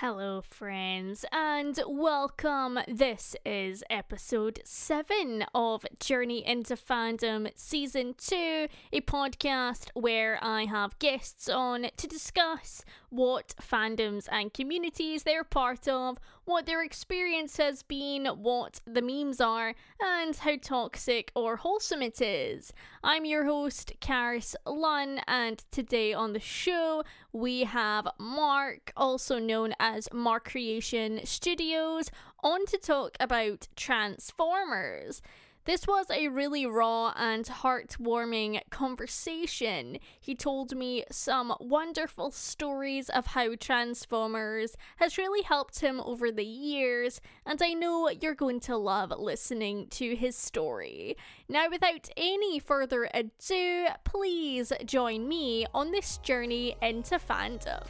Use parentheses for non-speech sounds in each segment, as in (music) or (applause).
Hello, friends, and welcome. This is episode 7 of Journey into Fandom Season 2, a podcast where I have guests on to discuss what fandoms and communities they're part of, what their experience has been, what the memes are, and how toxic or wholesome it is. I'm your host, Karis Lunn, and today on the show we have Mark, also known as Mark Creation Studios, on to talk about Transformers. This was a really raw and heartwarming conversation. He told me some wonderful stories of how Transformers has really helped him over the years, and I know you're going to love listening to his story. Now, without any further ado, please join me on this journey into fandom.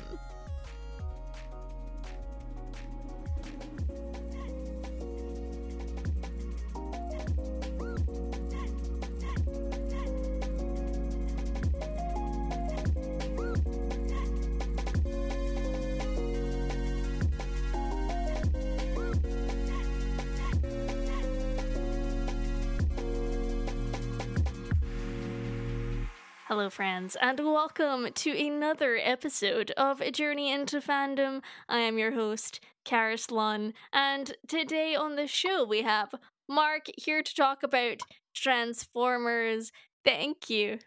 Hello, friends, and welcome to another episode of A Journey into Fandom. I am your host, Karis Lunn, and today on the show we have Mark here to talk about Transformers. Thank you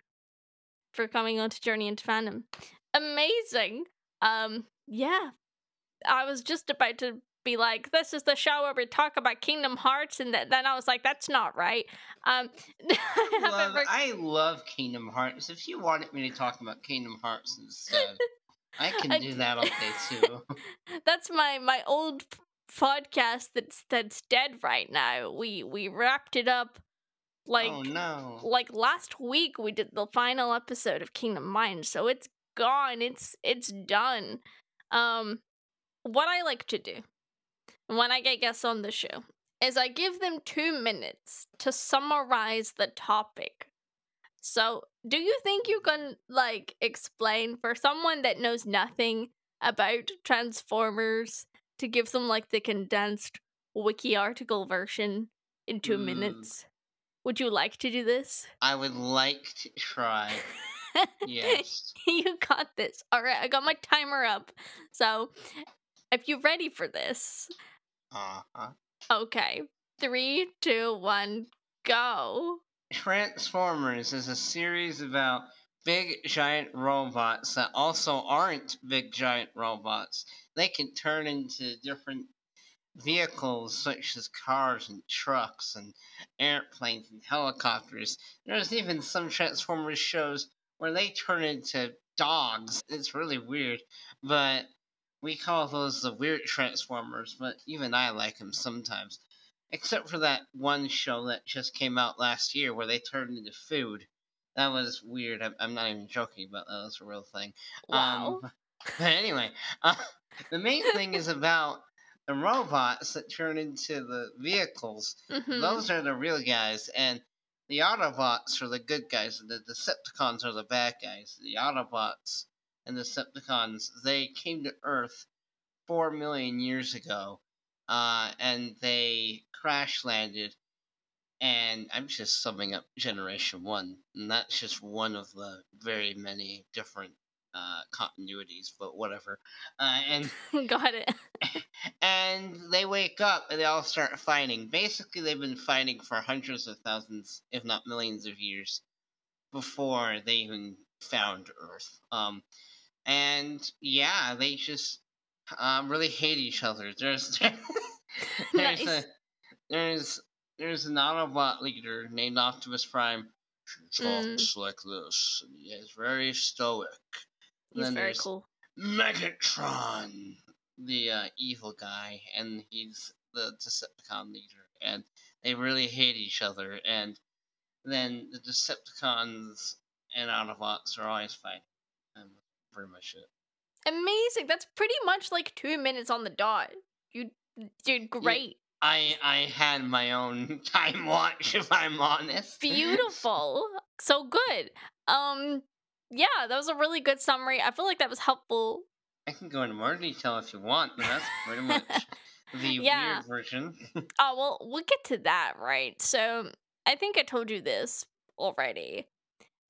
for coming on to Journey into Fandom. Amazing. Um, yeah, I was just about to be like, this is the show where we talk about Kingdom Hearts, and th- then I was like, that's not right. Um, (laughs) I, love, I love Kingdom Hearts. If you wanted me to talk about Kingdom Hearts instead, I (laughs) can do that all day too. (laughs) that's my my old podcast that's that's dead right now. We we wrapped it up like oh, no. like last week. We did the final episode of Kingdom Mind, so it's gone. It's it's done. Um, what I like to do when I get guests on the show is I give them two minutes to summarize the topic. So, do you think you can, like, explain for someone that knows nothing about Transformers to give them, like, the condensed wiki article version in two mm. minutes? Would you like to do this? I would like to try. (laughs) yes. you got this. All right, I got my timer up. So, if you're ready for this, uh-huh. Okay. Three, two, one, go. Transformers is a series about big giant robots that also aren't big giant robots. They can turn into different vehicles such as cars and trucks and airplanes and helicopters. There's even some Transformers shows where they turn into dogs. It's really weird, but we call those the weird Transformers, but even I like them sometimes. Except for that one show that just came out last year where they turned into food. That was weird. I'm, I'm not even joking about that. That's a real thing. Wow. Um, (laughs) but anyway, (laughs) uh, the main thing is about the robots that turn into the vehicles. Mm-hmm. Those are the real guys, and the Autobots are the good guys, and the Decepticons are the bad guys. The Autobots and the Decepticons, they came to Earth four million years ago, uh, and they crash landed. And I'm just summing up Generation One, and that's just one of the very many different uh, continuities, but whatever. Uh, and (laughs) got it. (laughs) and they wake up and they all start fighting. Basically, they've been fighting for hundreds of thousands, if not millions, of years before they even found Earth. Um, and yeah, they just um, really hate each other. (laughs) (laughs) There's there's nice. a there's there's an Autobot leader named Optimus Prime. She talks mm. like this, and he is very stoic. He's very cool. Megatron, the uh, evil guy, and he's the Decepticon leader, and they really hate each other. And then the Decepticons and Autobots are always fighting pretty much it. Amazing. That's pretty much like two minutes on the dot. You did great. I I had my own (laughs) time watch, if I'm honest. Beautiful. (laughs) so good. Um, yeah, that was a really good summary. I feel like that was helpful I can go into more detail if you want, but that's pretty much (laughs) the Yeah. weird version. Oh, well, we'll get to that, right? So, I think I told you this already.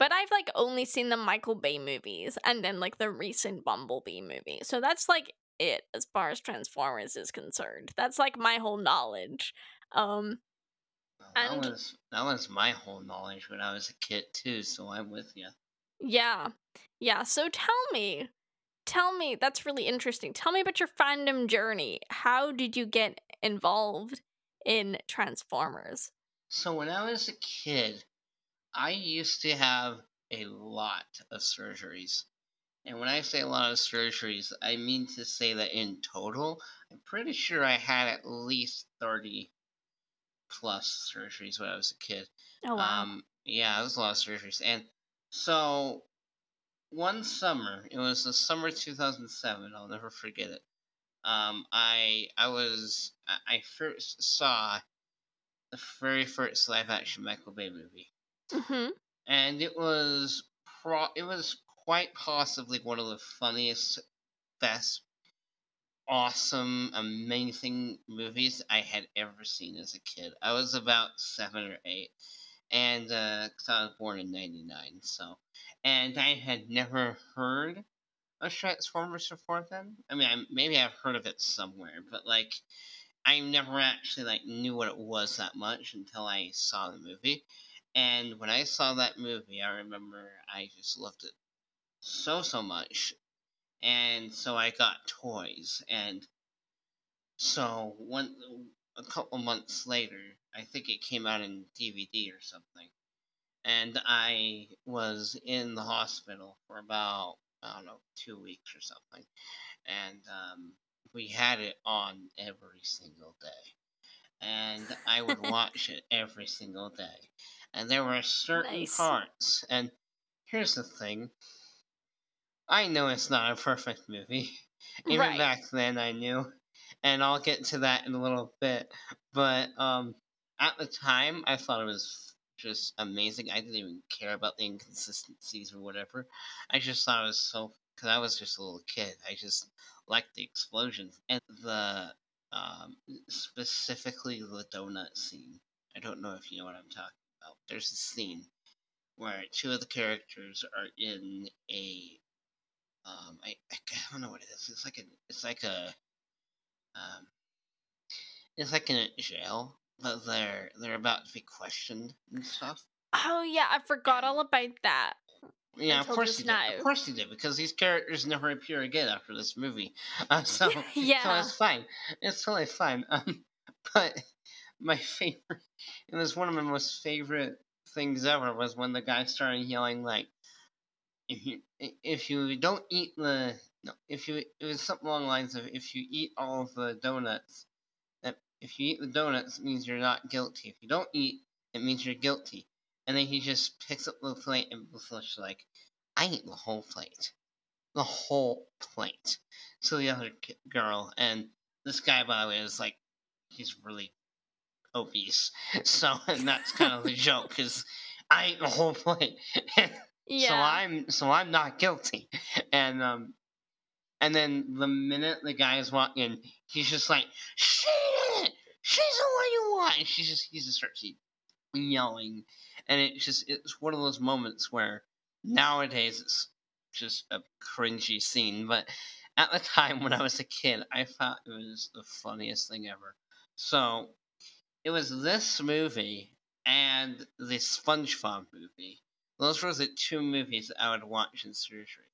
But I've like only seen the Michael Bay movies and then like the recent Bumblebee movie. So that's like it as far as Transformers is concerned. That's like my whole knowledge. Um that And- was that was my whole knowledge when I was a kid too, so I'm with you. yeah. Yeah, so tell me. Tell me, that's really interesting. Tell me about your fandom journey. How did you get involved in Transformers? So when I was a kid, I used to have a lot of surgeries. And when I say a lot of surgeries, I mean to say that in total, I'm pretty sure I had at least 30 plus surgeries when I was a kid. Oh wow. Um, yeah, it was a lot of surgeries. And so one summer, it was the summer 2007. I'll never forget it. Um, I I was I- I first saw the very first live action Michael Bay movie, mhm. and it was pro it was quite possibly one of the funniest, best, awesome, amazing movies I had ever seen as a kid. I was about seven or eight, and uh I was born in '99, so and I had never heard of Transformers before then. I mean, I, maybe I've heard of it somewhere, but like. I never actually like knew what it was that much until I saw the movie. And when I saw that movie, I remember I just loved it so so much. And so I got toys and so one a couple months later, I think it came out in DVD or something. And I was in the hospital for about I don't know, 2 weeks or something. And um we had it on every single day. And I would (laughs) watch it every single day. And there were certain Nice. parts. And here's the thing I know it's not a perfect movie. Even Right. back then, I knew. And I'll get to that in a little bit. But um, at the time, I thought it was just amazing. I didn't even care about the inconsistencies or whatever. I just thought it was so. Because I was just a little kid. I just liked the explosions and the um, specifically the donut scene. I don't know if you know what I'm talking about. There's a scene where two of the characters are in a um I, I don't know what it is. It's like a it's like a um it's like in a jail, but they're they're about to be questioned and stuff. Oh yeah, I forgot all about that. Yeah, of course he did. now. Of course he did, because these characters never appear again after this movie. Uh, so, (laughs) so Yeah. it's fine. It's totally fine. Um, (laughs) but my (laughs) favorite, it was one of my most favorite things ever was when the guy started yelling like, if you if you don't eat the no, if you it was something along the lines of if you eat all of the donuts, that if you eat the donuts it means you're not guilty. If you don't eat, it means you're guilty. And then he just picks up the plate and was like, I ate the whole plate. The whole plate. To the other girl. And this guy, by the way, is like, he's really obese. (laughs) So, and that's kind of the joke, because I ate the whole plate. (laughs) Yeah. So I'm, so I'm not guilty. And, um, and then the minute the guy is walking, he's just like, she did it! She's the one you want! And she's just, he just starts yelling and it's just it's one of those moments where nowadays it's just a cringy scene but at the (laughs) time when i was a kid i thought it was the funniest thing ever so it was this movie and the spongebob movie those were the two movies that i would watch in surgery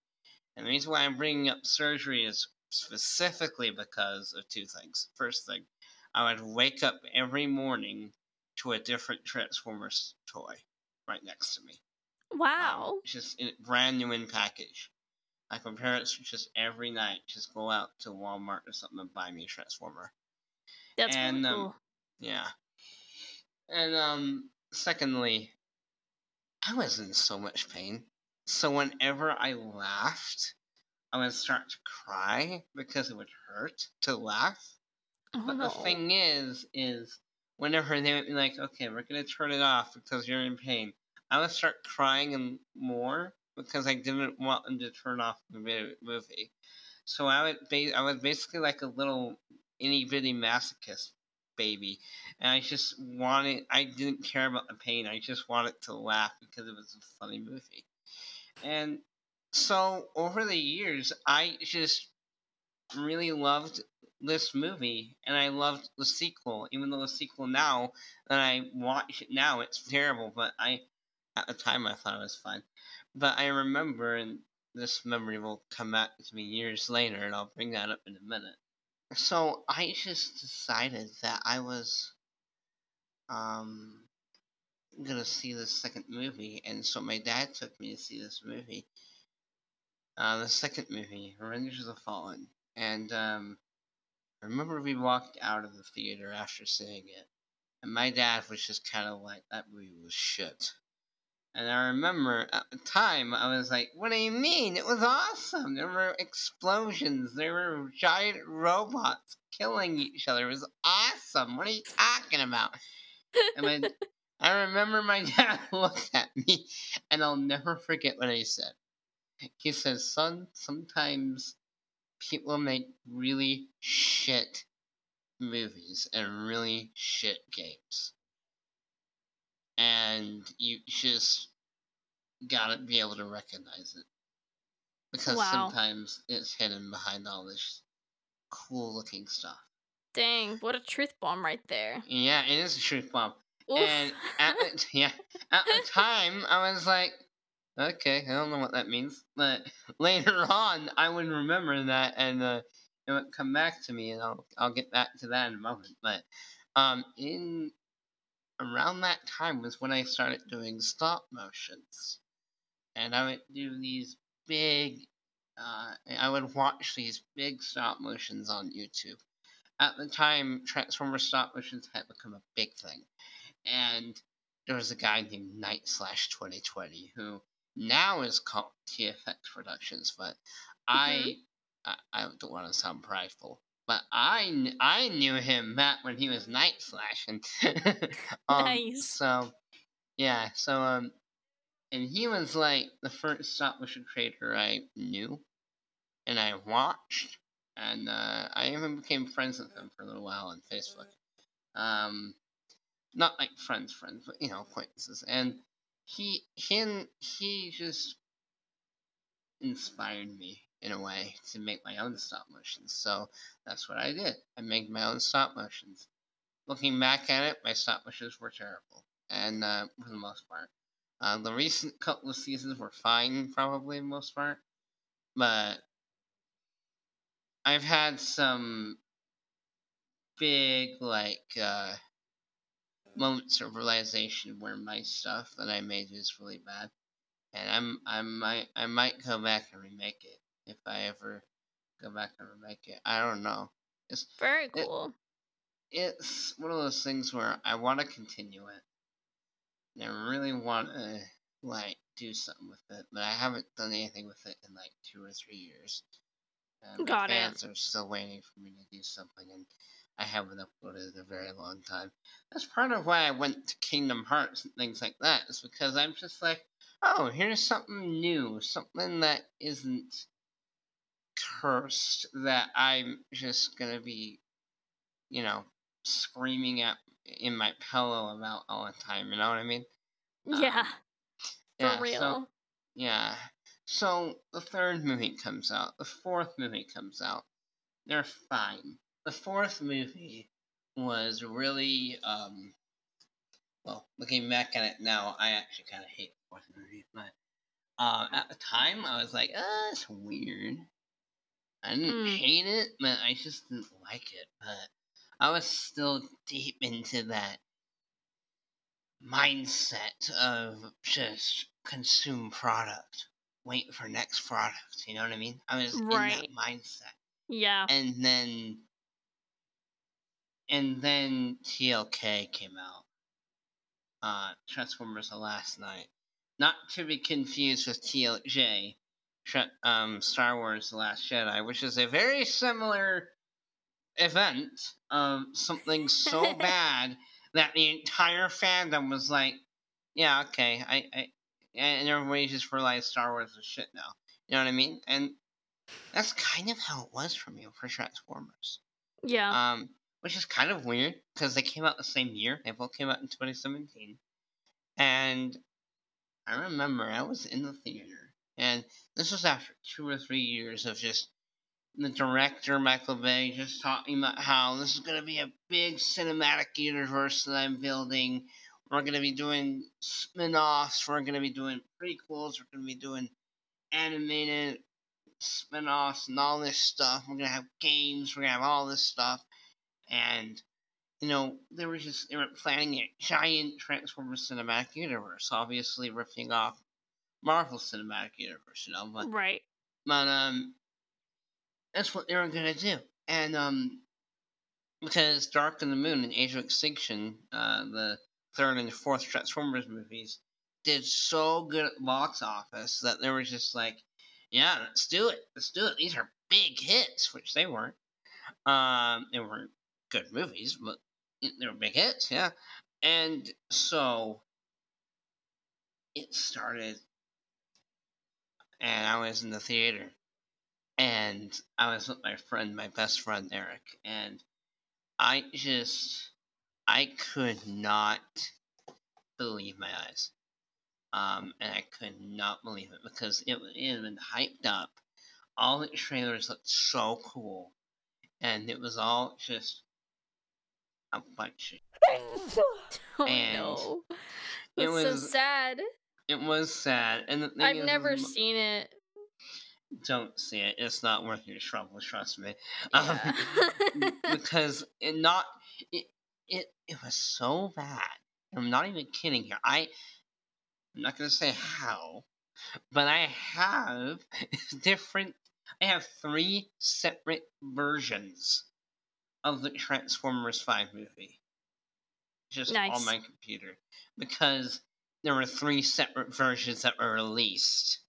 and the reason why i'm bringing up surgery is specifically because of two things first thing i would wake up every morning to a different Transformers toy right next to me. Um, wow. just in brand new in package. Like my parents would just every night just go out to Walmart or something and buy me a Transformer. That's and, really um, cool. Yeah. And um secondly, I was in so much pain. So whenever I laughed, I would start to cry because it would hurt to laugh. Oh, But no. the thing is, is whenever they would be like, okay, we're gonna turn it off because you're in pain, I would start crying and more because I didn't want them to turn off the movie. So I would ba- I was basically like a little itty bitty masochist baby, and I just wanted I didn't care about the pain. I just wanted to laugh because it was a funny movie, and so over the years I just really loved this movie, and I loved the sequel. Even though the sequel now that I watch it now, it's terrible. But I, at the time, I thought it was fun. But I remember, and this memory will come back to me years later, and I'll bring that up in a minute. So I just decided that I was, um, gonna see the second movie, and so my dad took me to see this movie. Uh, the second movie, Revenge of the Fallen, and um, I remember we walked out of the theater after seeing it, and my dad was just kind of like, that movie was shit. And I remember at the time, I was like, what do you mean? It was awesome. There were explosions, there were giant robots killing each other. It was awesome. What are you talking about? And my, (laughs) I remember my (laughs) dad (laughs) looked at me, and I'll never forget what he said. He says, son, sometimes people make really shit movies and really shit games. And you just gotta be able to recognize it. Because Wow. sometimes it's hidden behind all this cool looking stuff. Dang, what a truth bomb right there. Yeah, it is a truth bomb. Oof. And at the, (laughs) yeah, at the time, I was like, okay, I don't know what that means. But (laughs) later on, I would remember that, and uh, it would come back to me, and I'll I'll get back to that in a moment. But um, in around that time was when I started doing stop motions, and I would do these big. Uh, I would watch these big stop motions on YouTube. At the time, Transformer stop motions had become a big thing and there was a guy named Night Slash 2020 who now is called TFX Productions, but I, I I don't want to sound prideful, but I I knew him back when he was Night Slash, and (laughs) um, Nice. So yeah, so um, and he was like the first stop motion creator I knew, and I watched, and uh, I even became friends with him for a little while on Facebook. Um, not like friends, friends, but you know, acquaintances. And he, him, he just inspired me in a way to make my own stop motions. So that's what I did. I made my own stop motions. Looking back at it, my stop motions were terrible, and uh, for the most part, uh, the recent couple of seasons were fine, probably the most part, but I've had some big like. Uh, moments of realization where my stuff that I made is really bad, and I'm I might I might go back and remake it if I ever go back and remake it. I don't know. It's Very cool. it's one of those things where I want to continue it, and I really want to like do something with it, but I haven't done anything with it in like two or three years. And my Got it. fans are still waiting for me to do something, and I haven't uploaded in a very long time. That's part of why I went to Kingdom Hearts and things like that. Is because I'm just like, oh, here's something new, something that isn't cursed that I'm just gonna be, you know, screaming at in my pillow about all the time. You know what I mean? yeah, Um, for yeah, real. So, yeah. So the third movie comes out. The fourth movie comes out. They're fine. The fourth movie was really um well, looking back at it now, I actually kind of hate the fourth movie, but uh, at the time I was like, ah, it's weird. I didn't Mm. hate it, but I just didn't like it. But I was still deep into that mindset of just consume product, wait for next product. You know what I mean? I was in that mindset, yeah. and then and then TLK came out. Uh, Transformers: The Last Knight, not to be confused with TLJ, um, Star Wars: The Last Jedi, which is a very similar event of something so (laughs) bad that the entire fandom was like, "Yeah, okay, I, I," and everybody just realized Star Wars is shit now. You know what I mean? And that's kind of how it was for me for Transformers. Yeah. Um, which is kind of weird because they came out the same year. They both came out in 2017, and I remember I was in the theater, and this was after two or three years of just the director Michael Bay just talking about how this is going to be a big cinematic universe that I'm building. We're going to be doing spin-offs. We're going to be doing prequels. We're going to be doing animated spin-offs and all this stuff. We're going to have games. We're going to have all this stuff. And you know, they were just they were planning a giant Transformers cinematic universe, obviously ripping off Marvel Cinematic Universe, you know, but right. but um that's what they were gonna do. And um because Dark of the Moon and Age of Extinction, uh the third and fourth Transformers movies, did so good at box office that they were just like, Yeah, let's do it. Let's do it. These are big hits, which they weren't. Um they weren't good movies, but they were big hits, yeah. And so it started, and I was in the theater, and I was with my friend, my best friend Eric, and I just, I could not believe my eyes. Um, and I could not believe it because it, it had been hyped up. All the trailers looked so cool, and it was all just a bunch of (laughs) Oh And no. it That's so was- sad. It was sad, and the thing I've is, never is, seen it. Don't see it. It's not worth your trouble. Trust me. (laughs) Yeah. Um, (laughs) because it not it it it was so bad. I'm not even kidding here. I I'm not gonna say how, but I have (laughs) different. I have three separate versions of the Transformers Five movie, just on my computer, because there were three separate versions that were released.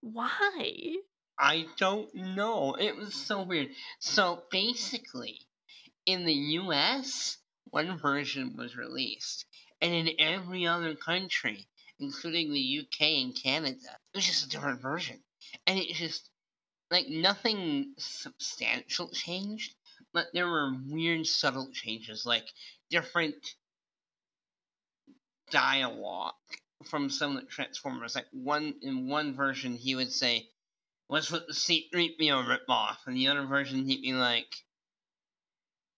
Why? I don't know. It was so weird. So basically, in the US, one version was released. And in every other country, including the UK and Canada, it was just a different version. And it just, like, nothing substantial changed, but there were weird, subtle changes, like different dialogue from some of the Transformers. Like, one, in one version, he would say, What's with the C3PO ripoff? And the other version, he'd be like,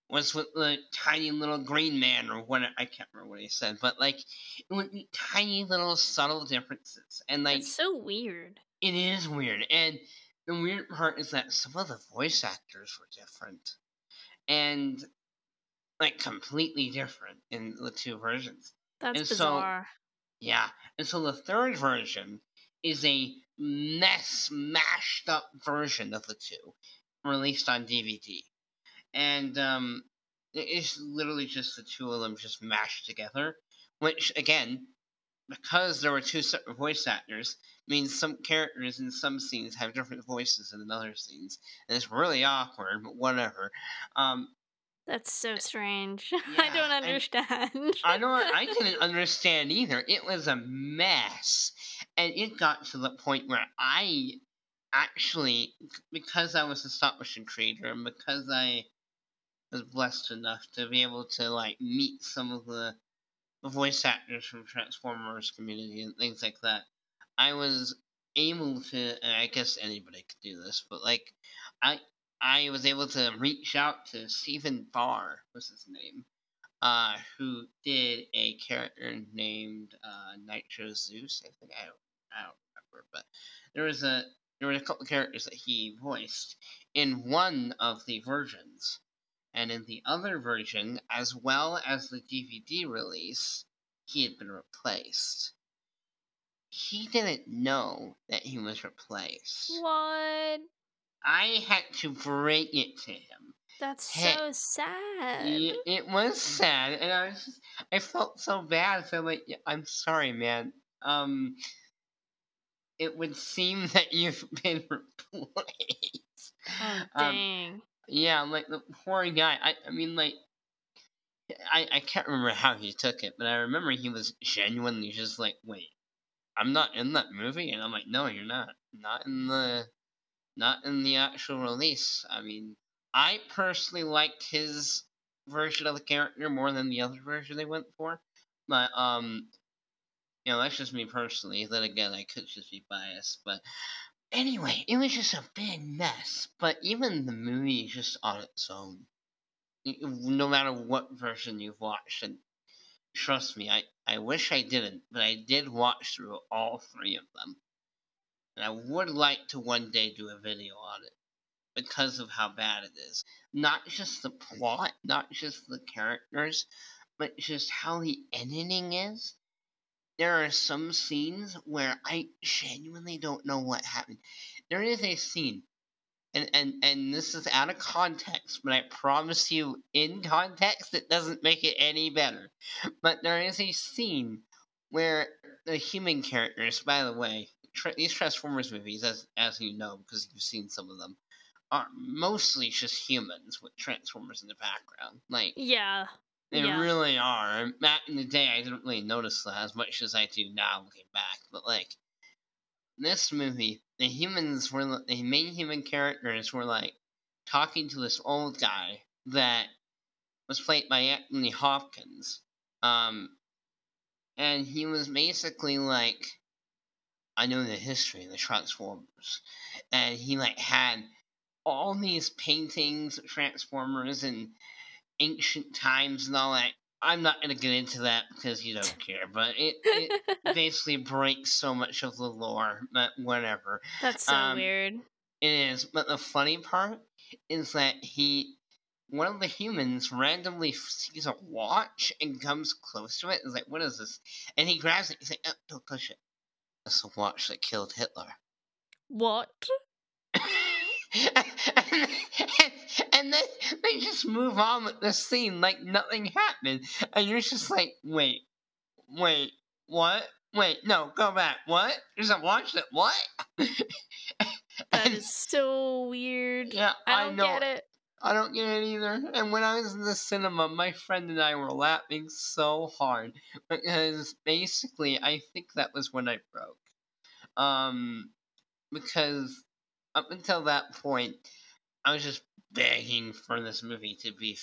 What's with the tiny little green man? Or what? I can't remember what he said. But, like, it would be tiny little subtle differences. And, like, It's so weird. it is weird. And the weird part is that some of the voice actors were different. And, like, completely different in the two versions. That's And so- Yeah. And so the third version is a mess, mashed up version of the two, released on DVD. And um, it is literally just the two of them just mashed together. Which, again, because there were two separate voice actors, means some characters in some scenes have different voices than in other scenes. And it's really awkward, but whatever. Um, That's so strange. (laughs) I Eh, don't understand. I don't. I didn't (laughs) understand either. It was a mess, and it got to the point where I actually, because I was a stop motion creator, and because I was blessed enough to be able to like meet some of the, the voice actors from Transformers community and things like that, I was able to. I guess anybody could do this, but like, I I was able to reach out to Stephen Barr was his name uh, who did a character named uh, Nitro Zeus. I think I don't, I don't remember, but there was a there were a couple characters that he voiced in one of the versions, and in the other version, as well as the DVD release, he had been replaced. He didn't know that he was replaced. what? I had to break it to him. That's Hey, so sad. It was sad, and I was just, I felt so bad. So like, I'm sorry, man. Um, it would seem (laughs) that you've been (laughs) replaced. Oh, Um, dang. yeah, like the poor guy. I, I mean, like, I, I can't remember how he took it, but I remember he was genuinely just like, wait, I'm not in that movie, and I'm like, no, you're not, not in the, not in the actual release. I mean, I personally liked his version of the character more than the other version they went for. But um, you know, that's just me personally. Then again, I could just be biased. But anyway, it was just a big mess. But even the movie is just on its own. No matter what version you've watched, and trust me, I, I wish I didn't, but I did watch through all three of them. And I would like to one day do a video on it because of how bad it is. Not just the plot, not just the characters, but just how the editing is. There are some scenes where I genuinely don't know what happened. There is a scene, and, and, and this is out of context, but I promise you, in context, it doesn't make it any better. But there is a scene where the human characters, by the way, tra- these Transformers movies, as as you know, because you've seen some of them, are mostly just humans with Transformers in the background. Like, Yeah. they Yeah. really are. And Back in the day, I didn't really notice that as much as I do now looking back. But like, this movie, the humans were the the main human characters were like talking to this old guy that was played by Anthony Hopkins. Um, and he was basically like, I know the history of the Transformers, and he like had all these paintings of Transformers and ancient times and all that. I'm not gonna get into that because you don't care, but it, it (laughs) basically breaks so much of the lore. But whatever, That's so um, weird. it is. But the funny part is that he, one of the humans, randomly sees a watch and comes close to it. And is like, "What is this?" And he grabs it. He's like, oh, "Don't touch it. That's the watch that killed Hitler." What? (laughs) and, and, and then they just move on with the scene like nothing happened. And you're just like, wait, wait, what? Wait, no, go back. What? There's a watch that what? (laughs) That And- is so weird. yeah, I I, don't know. get it. I don't get it either. And when I was in the cinema, my friend and I were laughing so hard because basically, I think that was when I broke. Um, because up until that point, I was just begging for this movie to be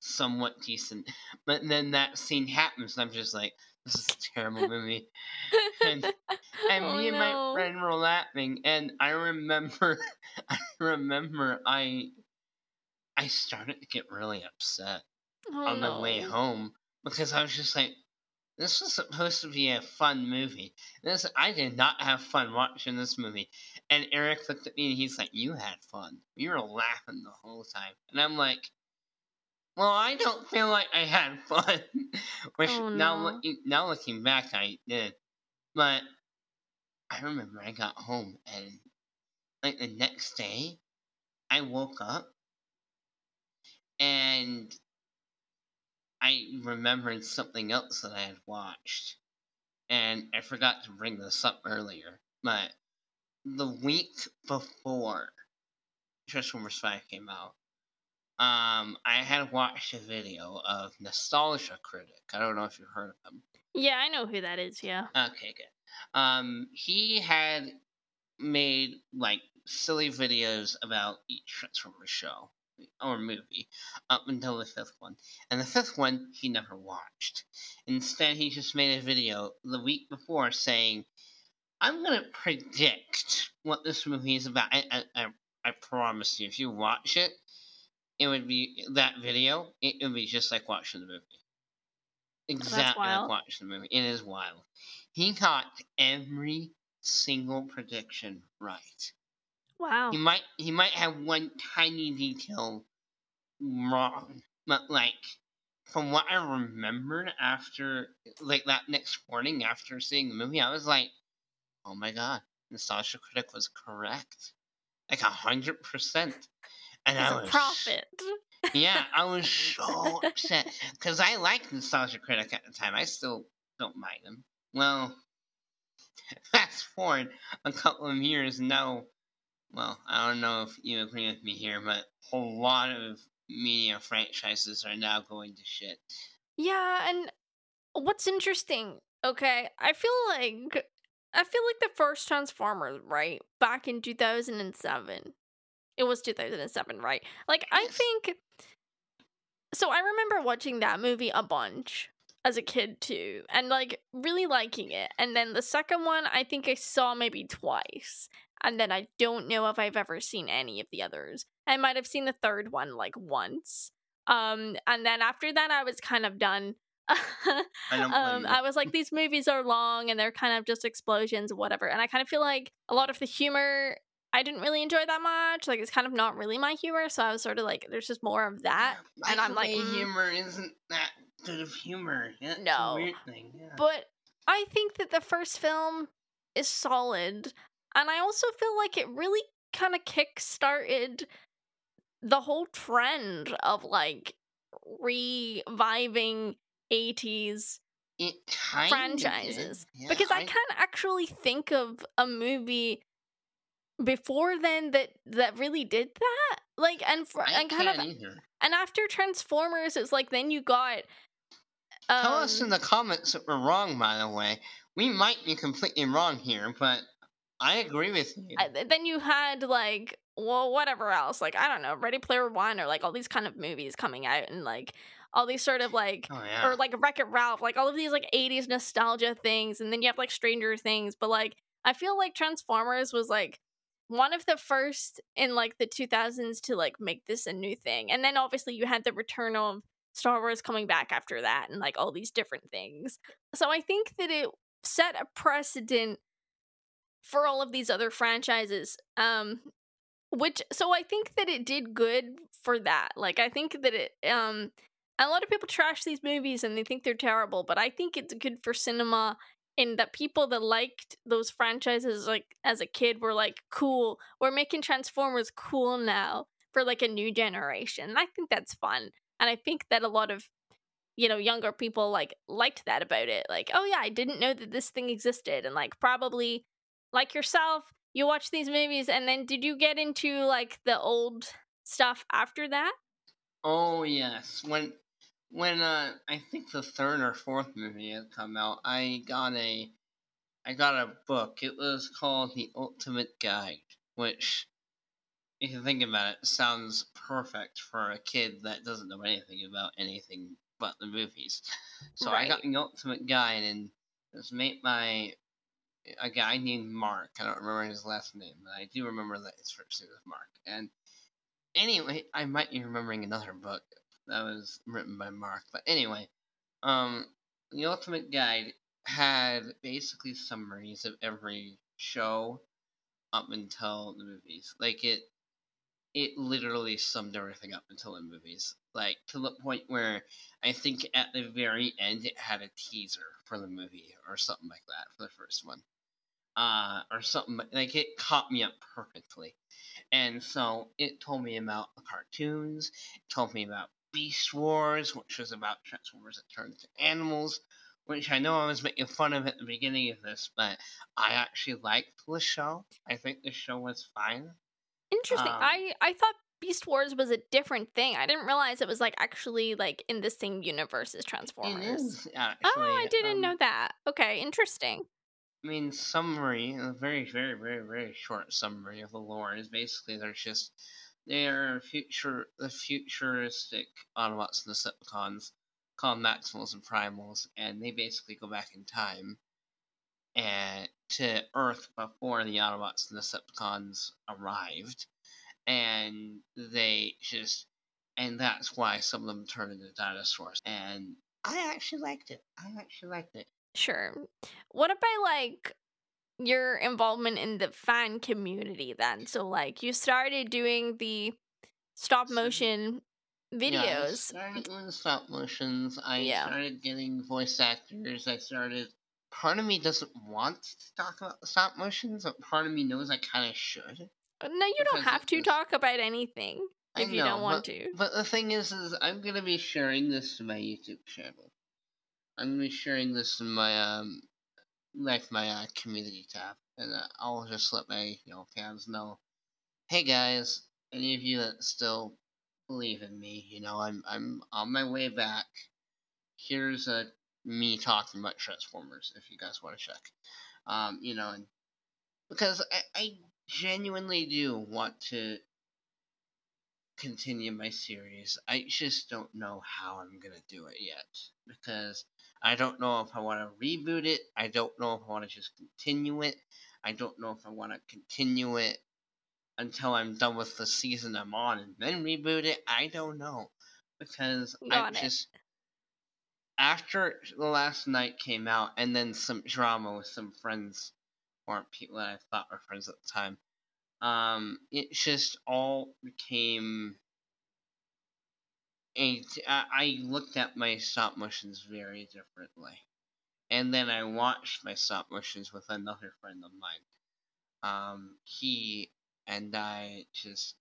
somewhat decent. But then that scene happens, and I'm just like, this is a terrible movie. And, (laughs) and Oh, me and my friend were laughing, and I remember, (laughs) I remember I, I started to get really upset Oh, on the way home because I was just like, this was supposed to be a fun movie. This I did not have fun watching this movie. And Eric looked at me and he's like, "You had fun. You were laughing the whole time." And I'm like, "Well, I don't feel like I had (laughs) fun." Which Oh, now no. looking now looking back, I did. But I remember I got home and like the next day, I woke up and I remembered something else that I had watched. And I forgot to bring this up earlier. But the week before Transformers 5 came out, um, I had watched a video of Nostalgia Critic. I don't know if you've heard of him. Yeah, I know who that is. Yeah. Okay, good. Um, he had made like silly videos about each Transformers show or movie up until the fifth one, and the fifth one he never watched. Instead, he just made a video the week before saying, "I'm gonna predict what this movie is about." I, I, I, promise you, if you watch it, it would be that video. It would be just like watching the movie. Oh, exactly like watching the movie. It is wild. He got every single prediction right. Wow. He might he might have one tiny detail wrong, but like from what I remembered after like that next morning after seeing the movie, I was like, oh my god, Nostalgia Critic was correct, like a hundred percent. And He's I a was prophet. (laughs) yeah, I was so upset because I liked Nostalgia Critic at the time. I still don't mind him. Well, (laughs) fast forward a couple of years now. Well, I don't know if you agree with me here, but a lot of media franchises are now going to shit. Yeah, and what's interesting, okay, I feel like I feel like the first Transformers, right? Back in 2007. It was 2007, right? Like, I think. So I remember watching that movie a bunch as a kid too, and like really liking it. And then the second one, I think I saw maybe twice. And then I don't know if I've ever seen any of the others. I might have seen the third one like once. Um, and then after that, I was kind of done. (laughs) I um. I was like, (laughs) these movies are long and they're kind of just explosions, whatever. And I kind of feel like a lot of the humor I didn't really enjoy that much. Like, it's kind of not really my humor. So I was sort of like, there's just more of that. and I'm like, mm. humor isn't that good of humor. That's No. a weird thing. Yeah. But I think that the first film is solid. And I also feel like it really kind of kick started the whole trend of like reviving 80s it franchises. because I can't actually think of a movie before then that that really did that. Like and I and kind of either. and after Transformers, it's like then you got. Um, Tell us in the comments that we're wrong, by the way. We might be completely wrong here, but I agree with you. I- then you had like well whatever else like I don't know Ready Player One or like all these kind of movies coming out and like all these sort of like oh, yeah. or like Wreck It Ralph like all of these like 80s nostalgia things and then you have like Stranger Things but like I feel like Transformers was like one of the first in like the 2000s to like make this a new thing and then obviously you had the return of Star Wars coming back after that and like all these different things so I think that it set a precedent for all of these other franchises um which so i think that it did good for that like i think that it um a lot of people trash these movies and they think they're terrible but i think it's good for cinema in that people that liked those franchises like as a kid were like cool we're making transformers cool now for like a new generation and i think that's fun and i think that a lot of you know younger people like liked that about it like oh yeah i didn't know that this thing existed and like probably like yourself you watch these movies and then did you get into like the old stuff after that Oh yes, when when uh I think the third or fourth movie had come out, I got a I got a book. It was called The Ultimate Guide, which if you think about it, sounds perfect for a kid that doesn't know anything about anything but the movies. So I got the Ultimate Guide and it was made by a guy named Mark. I don't remember his last name, but I do remember that his first name was Mark. And anyway, I might be remembering another book that was written by Mark. But anyway, um, the Ultimate Guide had basically summaries of every show up until the movies. Like it, it literally summed everything up until the movies. Like to the point where I think at the very end it had a teaser for the movie or something like that for the first one. Uh, or something like- like it caught me up perfectly. And so it told me about the cartoons, it told me about Beast Wars, which was about Transformers that turned into animals, which I know I was making fun of at the beginning of this, but I actually liked the show. I think the show was fine. interesting Um, i i thought beast wars was a different thing i didn't realize it was like actually like in the same universe as transformers is actually. oh i didn't um, know that okay interesting I mean, summary, a very, very, very, very short summary of the lore is basically they're just they're future the futuristic Autobots and Decepticons called Maximals and Primals, and they basically go back in time and to Earth before the Autobots and Decepticons arrived, and they just and that's why some of them turn into dinosaurs. And I actually liked it. I actually liked it. Sure. What about like your involvement in the fan community then? So like you started doing the stop motion Yeah, I videos. started doing stop motions. I Yeah. started getting voice actors. I started. Part of me doesn't want to talk about the stop motions, but part of me knows I kind of should. Uh, no, you don't have to was- talk about anything if you don't want but, to. But the thing is, is I'm gonna be sharing this to my YouTube channel. I'm gonna be sharing this in my um, like my uh, community tab, and uh, I'll just let my you know fans know. Hey guys, any of you that still believe in me, you know, I'm I'm on my way back. Here's uh, me talking about Transformers, if you guys want to check. Um, you know, and because I, I genuinely do want to continue my series. I just don't know how I'm gonna do it yet because I don't know if I want to reboot it. I don't know if I want to just continue it. I don't know if I want to continue it until I'm done with the season I'm on and then reboot it. I don't know because I it. just after the Last Knight came out and then some drama with some friends or people that I thought were friends at the time. Um, it just all became I looked at my stop motions very differently, and then I watched my stop motions with another friend of mine. Um, he and I just.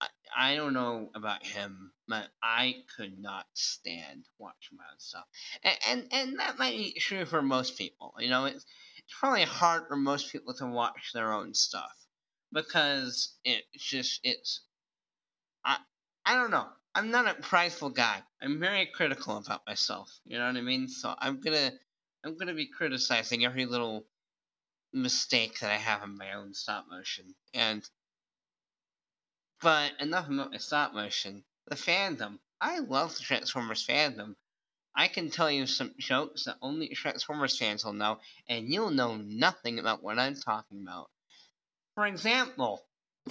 I, I don't know about him, but I could not stand watching my own stuff, and and, and that might be true for most people. You know, it's it's probably hard for most people to watch their own stuff because it's just it's I I don't know. I'm not a prideful guy. I'm very critical about myself. You know what I mean? So I'm gonna I'm gonna be criticizing every little mistake that I have in my own stop motion. And but enough about my stop motion. The fandom. I love the Transformers fandom. I can tell you some jokes that only Transformers fans will know, and you'll know nothing about what I'm talking about. For example,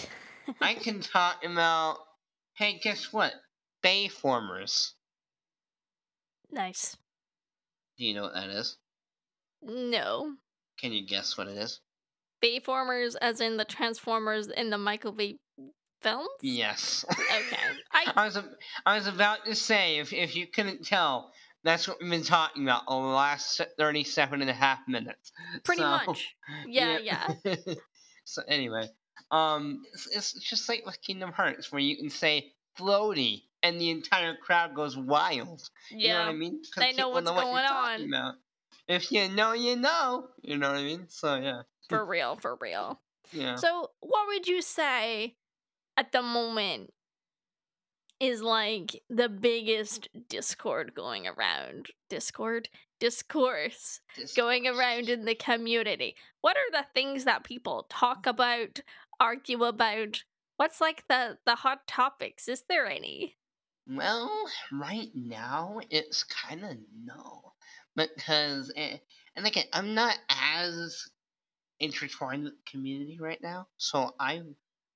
(laughs) I can talk about, hey, guess what? Bayformers. nice. Do you know what that is? No. Can you guess what it is? Bayformers, as in the Transformers in the Michael Bay films? Yes. Okay. (laughs) I I was I was about to say if if you couldn't tell, that's what we've been talking about the last 37 and a half minutes. pretty So, much. (laughs) Yeah, yeah. (laughs) so anyway, um, it's, it's just like with Kingdom Hearts, where you can say floaty, and the entire crowd goes wild. Yeah. You know what I mean? They know what's what going on. about. If you know, you know. You know what I mean? So yeah, For real, for real. yeah. So, what would you say at the moment is like the biggest discord going around? Discord? Discourse going around in the community. What are the things that people talk about, argue about? What's like the the hot topics? Is there any? Well, right now it's kind of no, because eh, and again, I'm not as intertwined with the community right now. So I,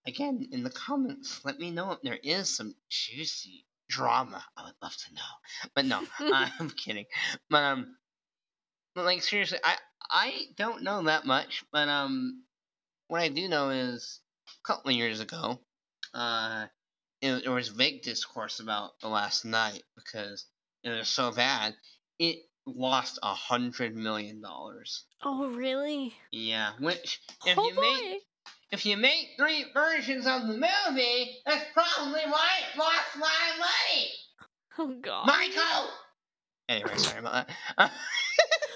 again, in the comments, let me know if there is some juicy drama. I would love to know, but no, (laughs) (laughs) I'm kidding. But um, but like seriously, I I don't know that much. But um, what I do know is a couple of years ago, uh, it, there was big discourse about the Last Knight because it was so bad. It lost a hundred million dollars. Oh, really? Yeah, which if oh you boy. make if you make three versions of the movie, that's probably why it lost my money. Oh god. Michael. Anyway, sorry about that. (laughs)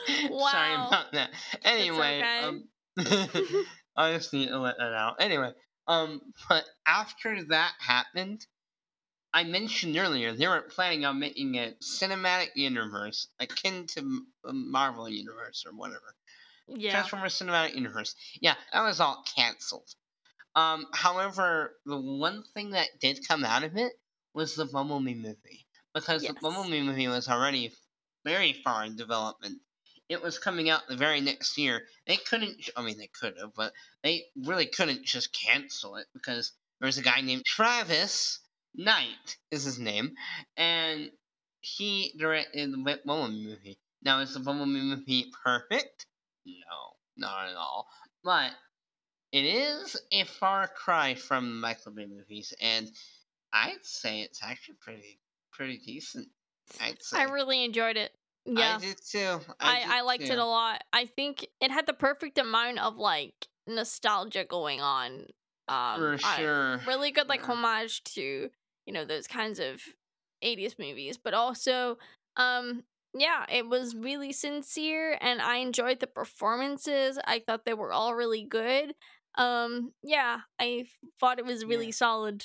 sorry about that. Anyway, okay. um, (laughs) I just need to let that out. Anyway, um, (laughs) but after that happened, I mentioned earlier they weren't planning on making a cinematic universe akin to the Marvel universe or whatever. yeah. Transformers Cinematic Universe. Yeah, that was all canceled. Um, however, the one thing that did come out of it was the Bumblebee movie. Because Yes. the Bumblebee movie was already very far in development. It was coming out the very next year. They couldn't, I mean, they could have, but they really couldn't just cancel it because there was a guy named Travis Knight, is his name, and he directed the Bumblebee movie. Now, is the Bumblebee movie perfect? No, not at all. But it is a far cry from the Michael Bay movies, and I'd say it's actually pretty pretty decent. I'd say. I really enjoyed it. Yeah. I did too. I, did I liked too. it a lot. I think it had the perfect amount of like nostalgia going on. Um, For I- sure. really good like Yeah. homage to you know those kinds of 80s movies, but also um yeah, it was really sincere and I enjoyed the performances. I thought they were all really good. Um yeah, I thought it was really Yeah. solid.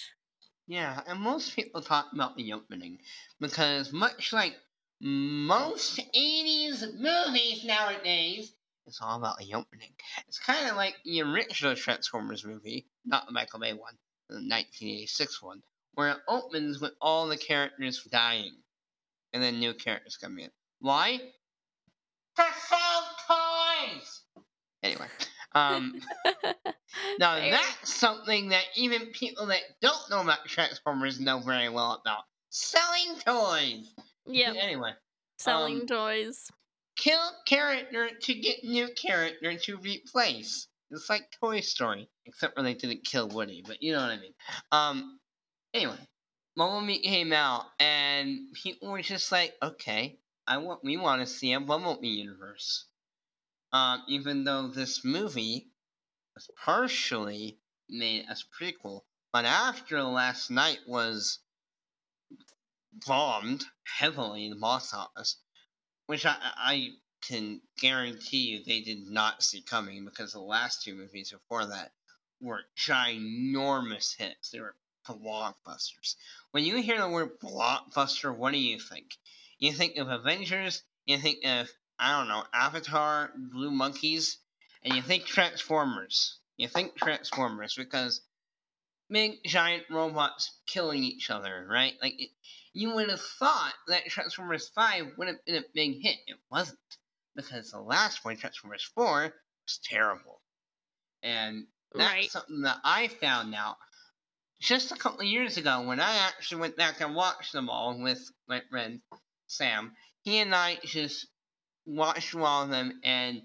Yeah, and most people talk about the opening because much like most 80s movies nowadays, It's all about the opening. It's kind of like the original Transformers movie, not the Michael Bay one, the 1986 one, where it opens with all the characters dying, and then new characters come in. Why? To sell toys. Anyway, um, (laughs) now that's something that even people that don't know about Transformers know very well about. Selling toys. Yep. Anyway, Selling um, toys. kill character to get new character to replace. It's like Toy Story, except for they didn't kill Woody, but you know what I mean. Um, anyway, Bumblebee came out, and people were just like, "Okay, I want, we want to see a Bumblebee universe." Um, even though this movie was partially made as prequel, but after Last Knight was bombed heavily in the box office, which I, I can guarantee you they did not see coming because the last two movies before that were ginormous hits. They were blockbusters. When you hear the word blockbuster, what do you think? You think of Avengers, you think of, I don't know, Avatar, Blue Monkeys, and you think Transformers. You think Transformers because big giant robots killing each other, right? Like, it, you would have thought that Transformers 5 would have been a big hit. It wasn't. Because the last one, Transformers 4, was terrible. And that's Right. something that I found out just a couple of years ago when I actually went back and watched them all with my friend Sam. He and I just watched all of them, and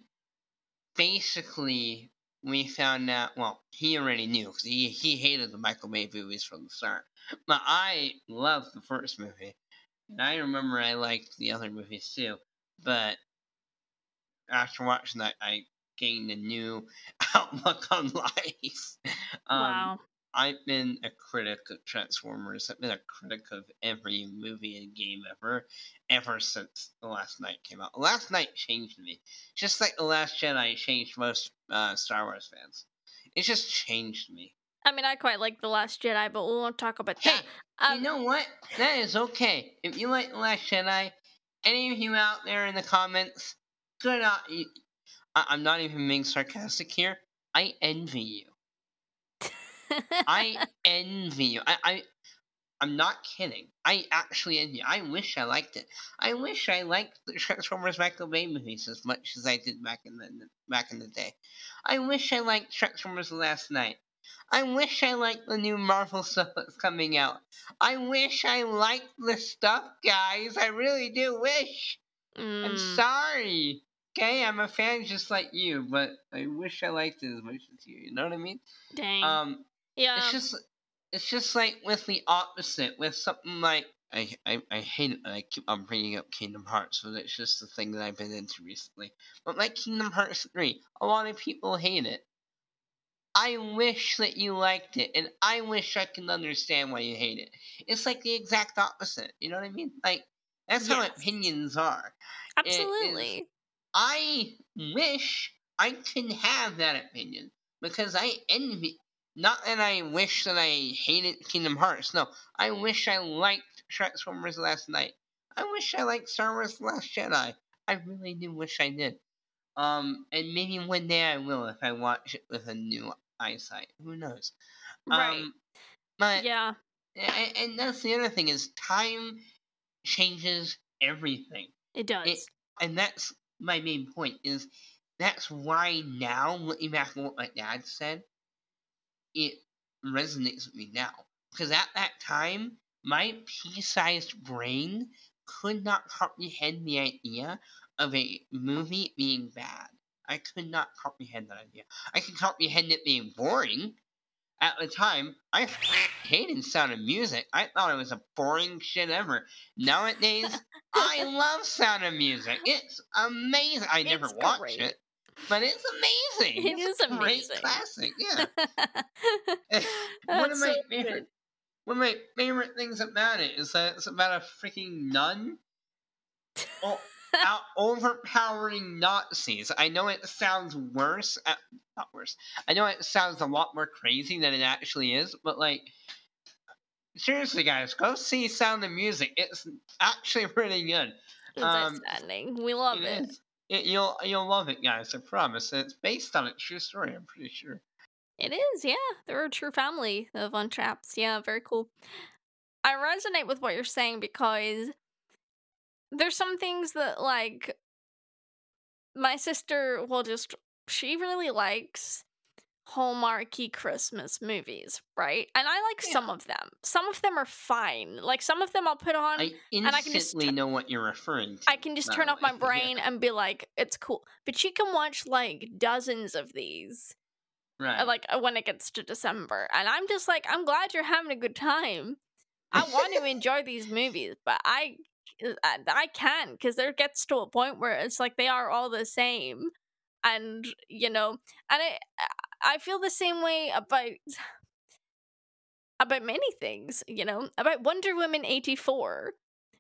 basically we found out. Well, he already knew because he he hated the Michael Bay movies from the start, but I loved the first movie, and I remember I liked the other movies too. But after watching that, I gained a new (laughs) outlook on life. Um, wow. I've been a critic of Transformers. I've been a critic of every movie and game ever, ever since The Last Knight came out. The Last Knight changed me, just like The Last Jedi changed most uh, Star Wars fans. It just changed me. I mean, I quite like The Last Jedi, but we won't talk about Hey, that. Um, you know what? That is okay. If you like The Last Jedi, any of you out there in the comments, good on you. I- I'm not even being sarcastic here. I envy you. I (laughs) envy you. I, I I'm not kidding. I actually envy you. I wish I liked it. I wish I liked the Transformers Michael Bay movies as much as I did back in the back in the day. I wish I liked Transformers Last Knight. I wish I liked the new Marvel (laughs) stuff that's coming out. I wish I liked the stuff, guys. I really do wish. I'm mm, sorry. Okay, I'm a fan just like you, but I wish I liked it as much as you. You know what I mean? dang. Um, yeah. it's just it's just like with the opposite with something like I, I, I hate it I keep on bringing up Kingdom Hearts, but it's just the thing that I've been into recently. But like Kingdom Hearts 3, a lot of people hate it. I wish that you liked it, and I wish I can understand why you hate it. It's like the exact opposite. You know what I mean? Like, that's how opinions are. it is- Absolutely. I wish I can have that opinion because I envy. Not that I wish that I hated Kingdom Hearts. No, I wish I liked Transformers Last Knight. I wish I liked Star Wars: The Last Jedi. I really do wish I did. Um, and maybe one day I will if I watch it with a new eyesight. Who knows? right. Um, but yeah. and, and that's the other thing is time changes everything It does. and that's my main point is that's why now looking back at what my dad said it resonates with me now because at that time my pea-sized brain could not comprehend the idea of a movie being bad i could not comprehend that idea i could comprehend it being boring at the time i hated sound of music i thought it was a boring shit ever nowadays (laughs) I love Sound of Music. It's amazing. I never It's watched great. it, but it's amazing. It it's is amazing. classic. (laughs) Yeah. (laughs) one of my so favorite good. one of my favorite things about it is that it's about a freaking nun. Oh, out overpowering Nazis. I know it sounds worse. Uh, not worse. I know it sounds a lot more crazy than it actually is, but like seriously, guys, go see Sound of Music. It's actually (laughs) pretty good. It's Um, outstanding. We love It it. It, you'll you'll love it, guys. I promise. It's based on a true story. I'm pretty sure. It is, yeah. They're a true family of von Trapps. Yeah, very cool. I resonate with what you're saying because there's some things that like my sister will just she really likes Hallmarky Christmas movies, right? And I like Yeah. some of them. Some of them are fine. Like some of them I'll put on I and I can just instantly know what you're referring to. I can just turn off my (laughs) brain and be like, it's cool. But she can watch like dozens of these, uh, Right. like uh, when it gets to December. And I'm just like, I'm glad you're having a good time. I want to (laughs) enjoy these movies, but I Uh, I, I can't because there gets to a point where it's like they are all the same. And, you know, and I I feel the same way about about many things, you know, about Wonder Woman 84.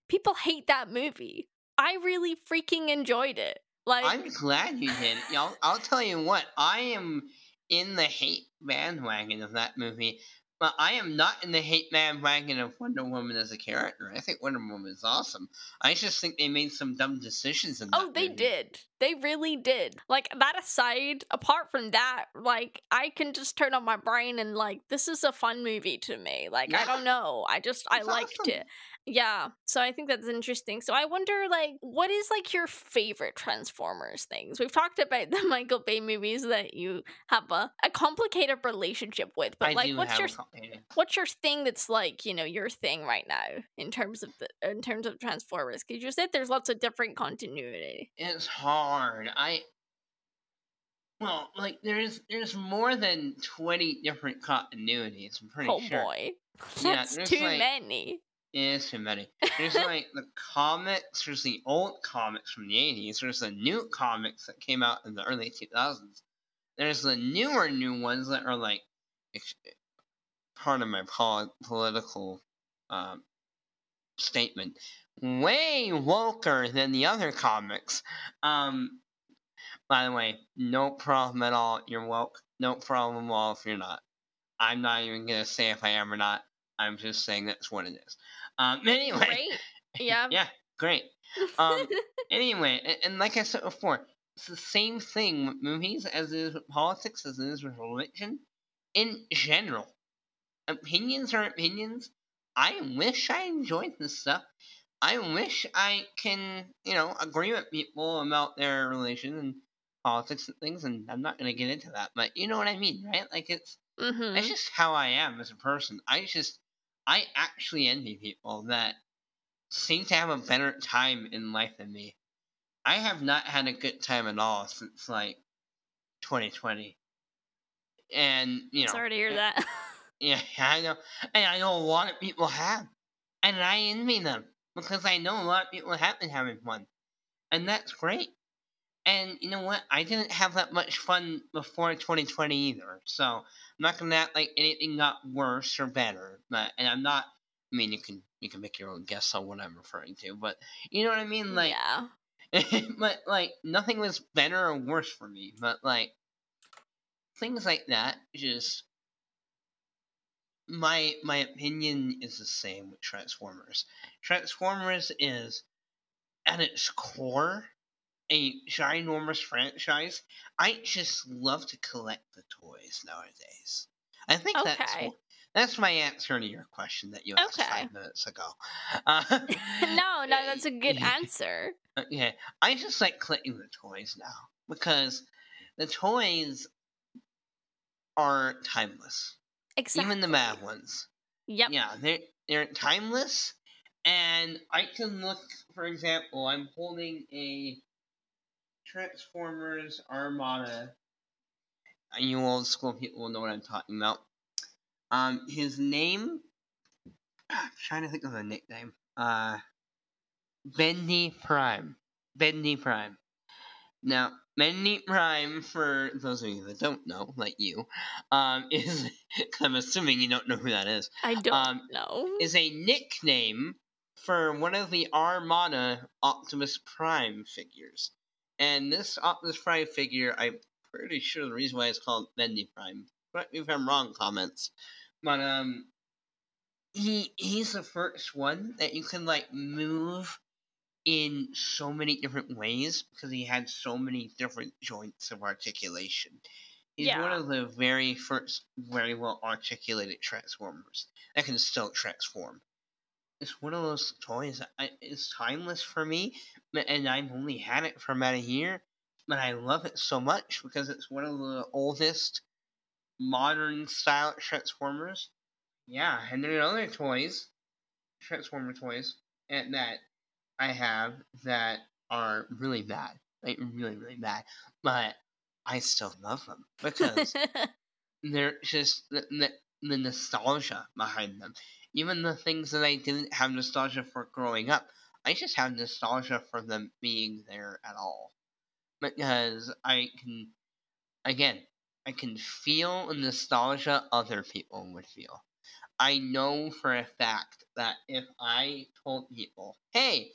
People hate that movie. I really freaking enjoyed it. Like I'm glad you did. I'll, I'll tell you what, I am in the hate bandwagon of that movie, but I am not in the hate bandwagon of Wonder Woman as a character. I think Wonder Woman is awesome. I just think they made some dumb decisions in that Oh, they movie. did. They really did. Like that aside, apart from that, like I can just turn on my brain and like this is a fun movie to me. Like I don't know. I just I liked awesome. it. Yeah. So I think that's interesting. So I wonder like what is like your favorite Transformers things? We've talked about (laughs) the Michael Bay movies that you have a, a complicated relationship with, but I like what's your what's your thing that's like you know your thing right now in terms of the in terms of transformers because you said there's lots of different continuity It's hard. I well, like there's there's more than twenty different continuities. I'm pretty oh sure. boy (laughs) that's there's, too like- many is too many. There's (laughs) like the comics. There's the old comics from the '80s. There's the new comics that came out in the early 2000s. There's the newer new ones that are like part of my pol- political um, statement. Way woker than the other comics. Um, by the way, no problem at all. You're woke. No problem at all if you're not. I'm not even gonna say if I am or not. I'm just saying that's what it is. Um, (laughs) anyway, great yeah yeah, great. Um, anyway, and, and like I said before, it's the same thing with movies as it is with politics, as it is with religion. In general, opinions are opinions. I wish I enjoyed this stuff. I wish I can, you know, agree with people about their religion and politics and things, and I'm not going to get into that, but you know what I mean, right? Like, it's hmm that's just how I am as a person. I just, I actually envy people that seem to have a better time in life than me. I have not had a good time at all since like 2020. And, you know, sorry to hear eh, that (laughs) yeah, I know. And I know a lot of people have. And I envy them because I know a lot of people have been having fun. And that's great. And you know what? I didn't have that much fun before 2020 either. So I'm not gonna act like anything got worse or better. But and I'm not. I mean, you can you can make your own guess on what I'm referring to. But you know what I mean? Like, yeah (laughs) but like nothing was better or worse for me. But like things like that just my my opinion is the same with Transformers. Transformers is at its core a ginormous franchise. I just love to collect the toys nowadays. I think that's Okay. wh- that's my answer to your question that you asked Okay. five minutes ago. (laughs) Uh, (laughs) no no that's a good (laughs) answer yeah, I just like collecting the toys now because the toys are timeless. exactly Even the bad ones. yep Yeah, they're they're timeless, and I can look. For example, I'm holding a Transformers Armada. And you old school people will know what I'm talking about. Um, his name. I'm trying to think of a nickname. Uh, Bendy Prime. Bendy Prime. Now, Bendy Prime, for those of you that don't know, like you, um, (laughs) is I'm assuming you don't know who that is i don't um, know is a nickname for one of the Armada Optimus Prime figures. And this Optimus Prime figure, I'm pretty sure the reason why it's called Bendy Prime. Correct me if I'm wrong, comments. But um he he's the first one that you can like move in so many different ways because he had so many different joints of articulation. He's one of the very first very well articulated transformers that can still transform. It's one of those toys that I, it's timeless for me, and I've only had it for about a year, but I love it so much because it's one of the oldest modern style transformers. Yeah, and there are other toys, transformer toys, and that I have that are really bad, like really really bad, but I still love them because (laughs) they're just the, the, the nostalgia behind them. Even the things that I didn't have nostalgia for growing up, I just have nostalgia for them being there at all. Because I can, again, I can feel the nostalgia other people would feel. I know for a fact that if I told people, hey,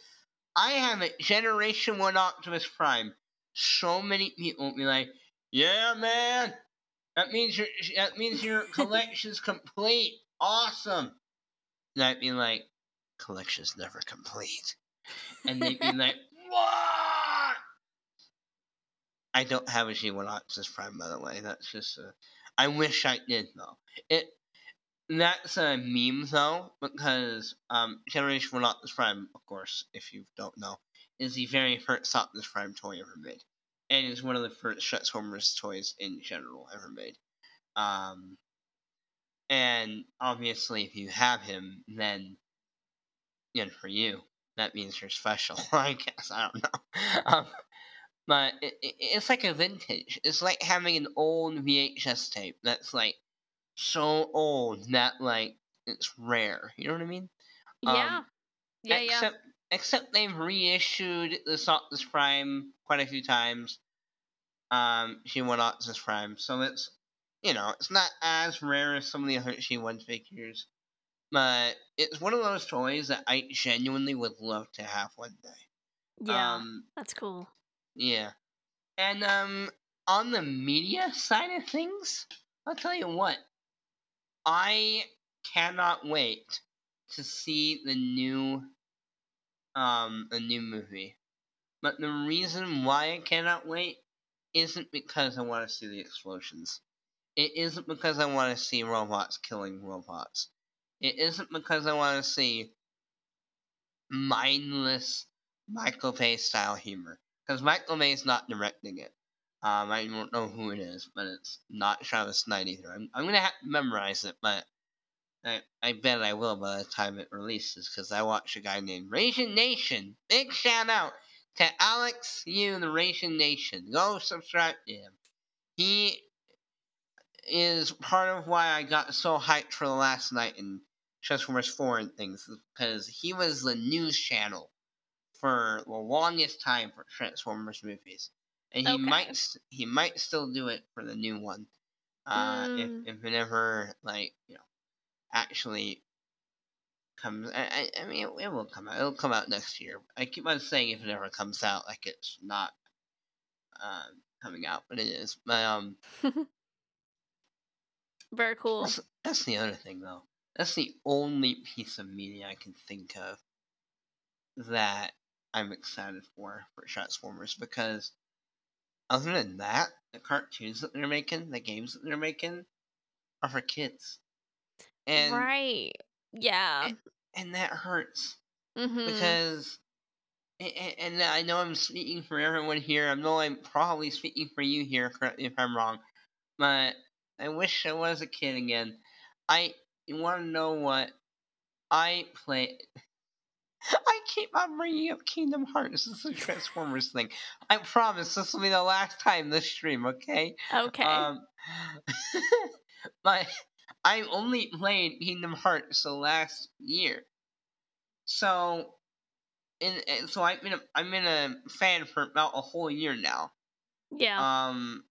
I have a Generation 1 Optimus Prime, so many people would be like, yeah, man, that means your that means your (laughs) collection's complete. Awesome. And I'd be like, collection's never complete. And they'd be like, (laughs) what? I don't have a G1 Optimus Prime, by the way. That's just a. I wish I did though. It that's a meme though because um Generation 1 Optimus Prime, of course, if you don't know, is the very first Optimus Prime toy ever made, and is one of the first Transformers toys in general ever made. Um, and obviously, if you have him, then good for you. That means you're special, (laughs) I guess. I don't know. (laughs) Um, but it, it, it's like a vintage. It's like having an old VHS tape that's like so old that like it's rare. You know what I mean? yeah. Um, Yeah, yeah. except except they've reissued the Optimus Prime quite a few times. Um, G1 Optimus Prime, so it's you know it's not as rare as some of the other G1 figures, but it's one of those toys that I genuinely would love to have one day. Yeah. Um, That's cool. yeah, and um, on the media side of things, I'll tell you what, I cannot wait to see the new um a new movie. But the reason why I cannot wait isn't because I want to see the explosions. It isn't because I want to see robots killing robots. It isn't because I want to see mindless Michael Bay style humor. Because Michael Bay's not directing it. Um, I don't know who it is, but it's not Travis Knight either. I'm, I'm gonna have to memorize it, but I, I bet I will by the time it releases, because I watch a guy named Raisin Nation. Big shout out to Alex You, the Raisin Nation. Go subscribe to him. He is part of why I got so hyped for the Last Knight in Transformers 4 and things, because he was the news channel for the longest time for Transformers movies. And he Okay. might st- he might still do it for the new one. Uh, Mm. if if it ever like you know actually comes. I, I, I mean, it, it will come out. It'll come out next year. I keep on saying if it ever comes out, like it's not um, coming out, but it is. But um, (laughs) Very cool. that's, that's the other thing, though. That's the only piece of media I can think of that I'm excited for for Transformers because other than that, the cartoons that they're making, the games that they're making, are for kids, and right. Yeah. and that hurts. Mm-hmm. because a- a- and I know I'm speaking for everyone here. I know I'm probably speaking for you here. Correct me if I'm wrong, but I wish I was a kid again. I you want to know what I play. (laughs) I keep on bringing up Kingdom Hearts. This is a Transformers thing. I promise this will be the last time this stream. Okay. okay. Um, (laughs) but I only played Kingdom Hearts the last year, so and, and so I've been a, I've been a fan for about a whole year now. yeah. Um,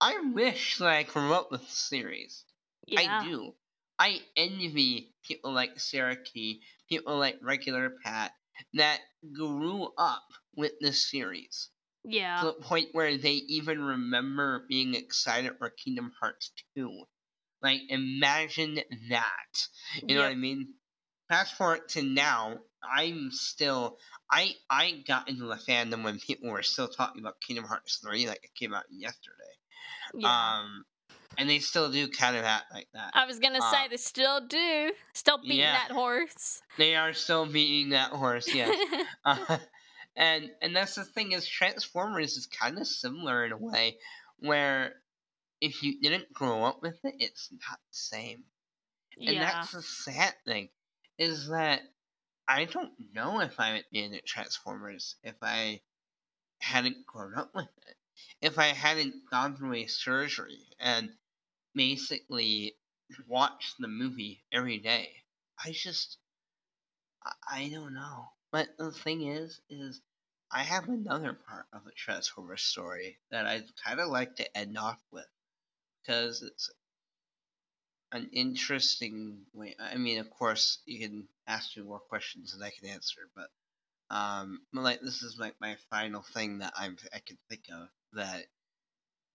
I wish that I grew up with the series. yeah. I do. I envy people like Sarah Key, people like Regular Pat that grew up with this series Yeah. to the point where they even remember being excited for Kingdom Hearts 2. Like, imagine that. You know what I mean? Fast forward to now, I'm still I I got into the fandom when people were still talking about Kingdom Hearts 3 like it came out yesterday. Yeah. Um and they still do kind of act like that. I was gonna uh, say they still do. Still beating yeah. that horse. They are still beating that horse, (laughs) yes. uh, (laughs) and and that's the thing is Transformers is kind of similar in a way where if you didn't grow up with it, it's not the same. And yeah. that's the sad thing, is that I don't know if I would be into Transformers if I hadn't grown up with it. If I hadn't gone through a surgery and basically watched the movie every day. I just, I, don't know. But the thing is, is I have another part of the Transformers story that I'd kind of like to end off with because it's an interesting way. I mean, of course, you can ask me more questions and I can answer, but um, like this is like my final thing that I'm I can think of that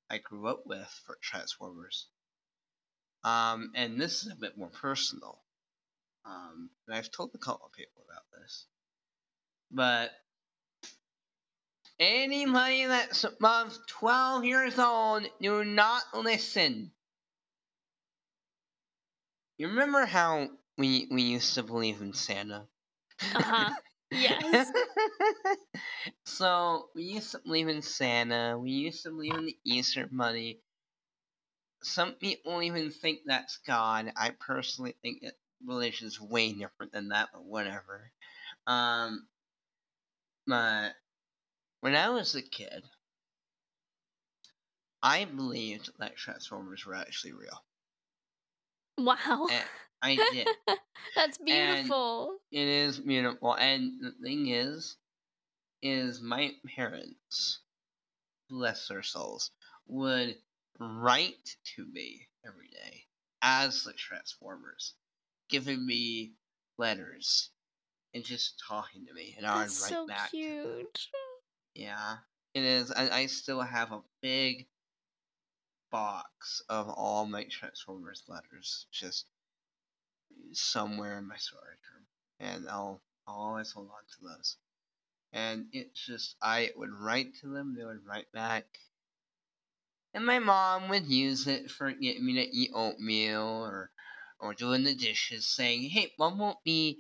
I grew up with for Transformers. Um, and this is a bit more personal. Um, and I've told a couple of people about this, but anybody that's above 12 years old, do not listen. You remember how we we used to believe in Santa? Uh huh. (laughs) Yes. (laughs) so we used to believe in Santa. We used to believe in the Easter Bunny. Some people even think that's God. I personally think that religion is way different than that, but whatever. Um, but when I was a kid, I believed that Transformers were actually real. wow. And I did. (laughs) That's beautiful. It is beautiful. And the thing is, is my parents, bless their souls, would write to me every day as the Transformers, giving me letters and just talking to me, and I would write so back. to them. cute. Yeah, it is. I, I still have a big box of all my Transformers letters just somewhere in my storage room, and I'll, I'll always hold on to those. And it's just I would write to them, they would write back, and my mom would use it for getting me to eat oatmeal or or doing the dishes, saying, "Hey, mom won't be."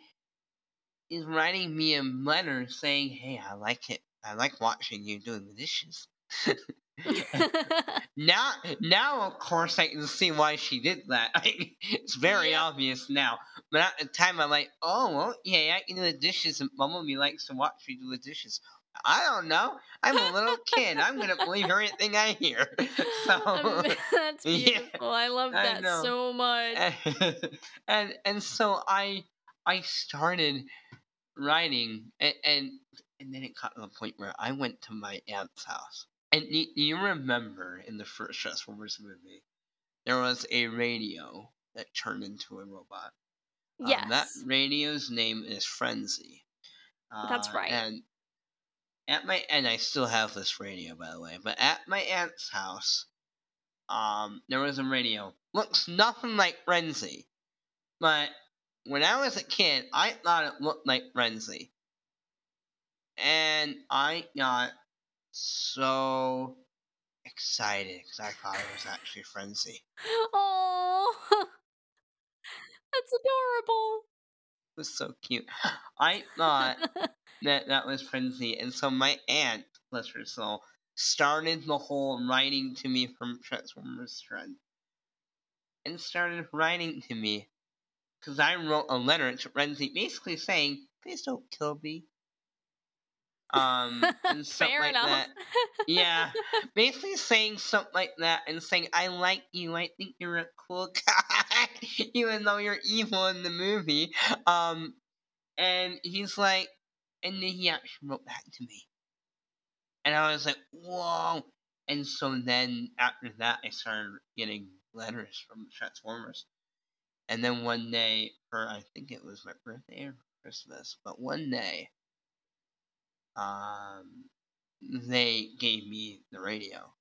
Is writing me a letter saying, "Hey, I like it. I like watching you doing the dishes." (laughs) (laughs) Now, now of course I can see why she did that. (laughs) it's very Yeah. obvious now. But at the time, I'm like, oh, well, yeah, I can do the dishes, and Mummy likes to watch me do the dishes. I don't know. I'm a little kid. I'm gonna (laughs) believe everything I hear. So, That's Yeah, beautiful. I love that know. so much. and and so I I started writing, and and, and then it got to the point where I went to my aunt's house. And you, you remember in the first Transformers movie, there was a radio that turned into a robot. Um, yes. that radio's name is Frenzy. That's Uh, right. And at my and I still have this radio by the way, but at my aunt's house, um, there was a radio. Looks nothing like Frenzy, but when I was a kid, I thought it looked like Frenzy, and I got so excited because I thought it was actually Frenzy. Oh, (laughs) that's adorable. It was so cute. I thought (laughs) that that was Frenzy, and so my aunt, bless her soul, started the whole writing to me from Transformers trend, and started writing to me because I wrote a letter to Frenzy, basically saying, "Please don't kill me." Um, (laughs) and stuff Fair like enough. that. Yeah, basically saying something like that and saying, I like you, I think you're a cool (laughs) guy, even though you're evil in the movie. Um, and he's like, and then he actually wrote back to me. And I was like, whoa. And so then after that, I started getting letters from Transformers. And then one day, for I think it was my birthday or Christmas, but one day, um, they gave me the radio.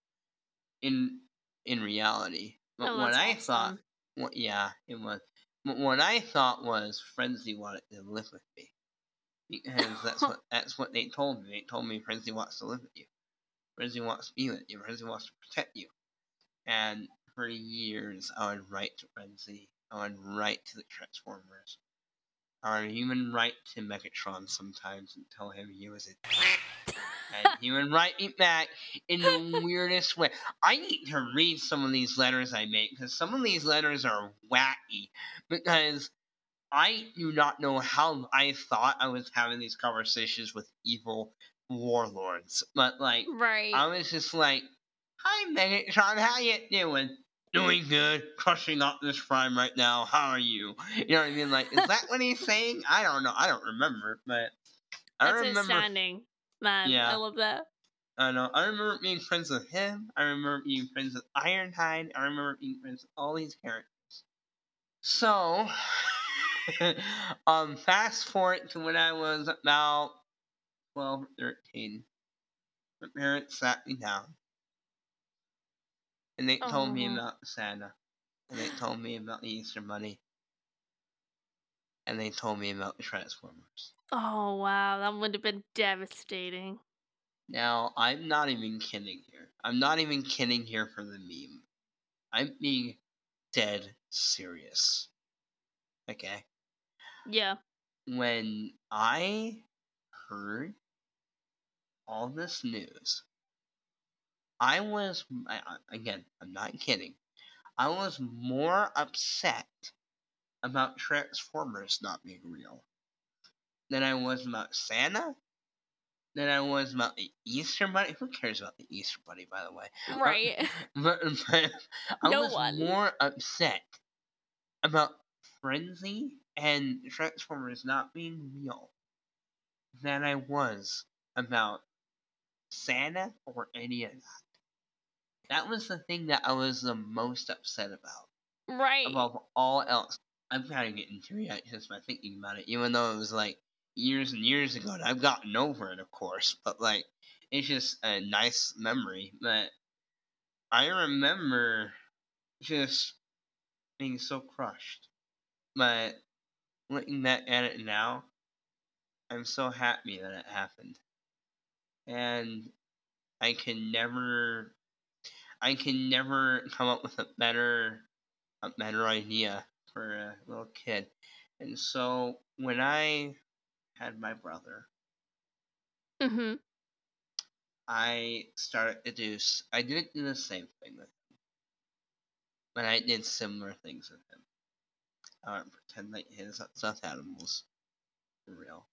In in reality, but Oh, what I awesome. thought, what yeah, it was. But what I thought was Frenzy wanted to live with me. because that's (laughs) what that's what they told me. They told me Frenzy wants to live with you. Frenzy wants to be with you. Frenzy wants to protect you. And for years, I would write to Frenzy. I would write to the Transformers. I would even write to Megatron sometimes and tell him he was a and (laughs) write me back in the weirdest way. I need to read some of these letters I make because some of these letters are wacky. Because I do not know how I thought I was having these conversations with evil warlords, but like, Right. I was just like, "Hi, Megatron, how you doing?" Doing good, crushing up this crime right now. How are you? You know what I mean? Like, is that what he's saying? I don't know. I don't remember, but I That's remember. outstanding. Man, Yeah. I love that. I know. I remember being friends with him. I remember being friends with Ironhide. I remember being friends with all these characters. So, (laughs) um, fast forward to when I was about 12 or 13. My parents sat me down. And they told me Oh. about Santa. And they told me about the Easter Bunny. And they told me about the Transformers. Oh wow, that would have been devastating. Now, I'm not even kidding here. I'm not even kidding here for the meme. I'm being dead serious. Okay? Yeah. When I heard all this news, I was, again, I'm not kidding. I was more upset about Transformers not being real than I was about Santa, than I was about the Easter Bunny. Who cares about the Easter Bunny, by the way? Uh, right. (laughs) But, but I No was one. more upset about Frenzy and Transformers not being real than I was about Santa or any of that. That was the thing that I was the most upset about right. above all else. I'm kind of getting teary eyed just by thinking about it, even though it was like years and years ago. And I've gotten over it, of course, but like it's just a nice memory. But I remember just being so crushed. But looking back at it now, I'm so happy that it happened. And I can never I can never come up with a better a better idea for a little kid. And so when I had my brother, mhm. I started to do I didn't do the same thing with him. But I did similar things with him. I would pretend like his stuffed animals were real.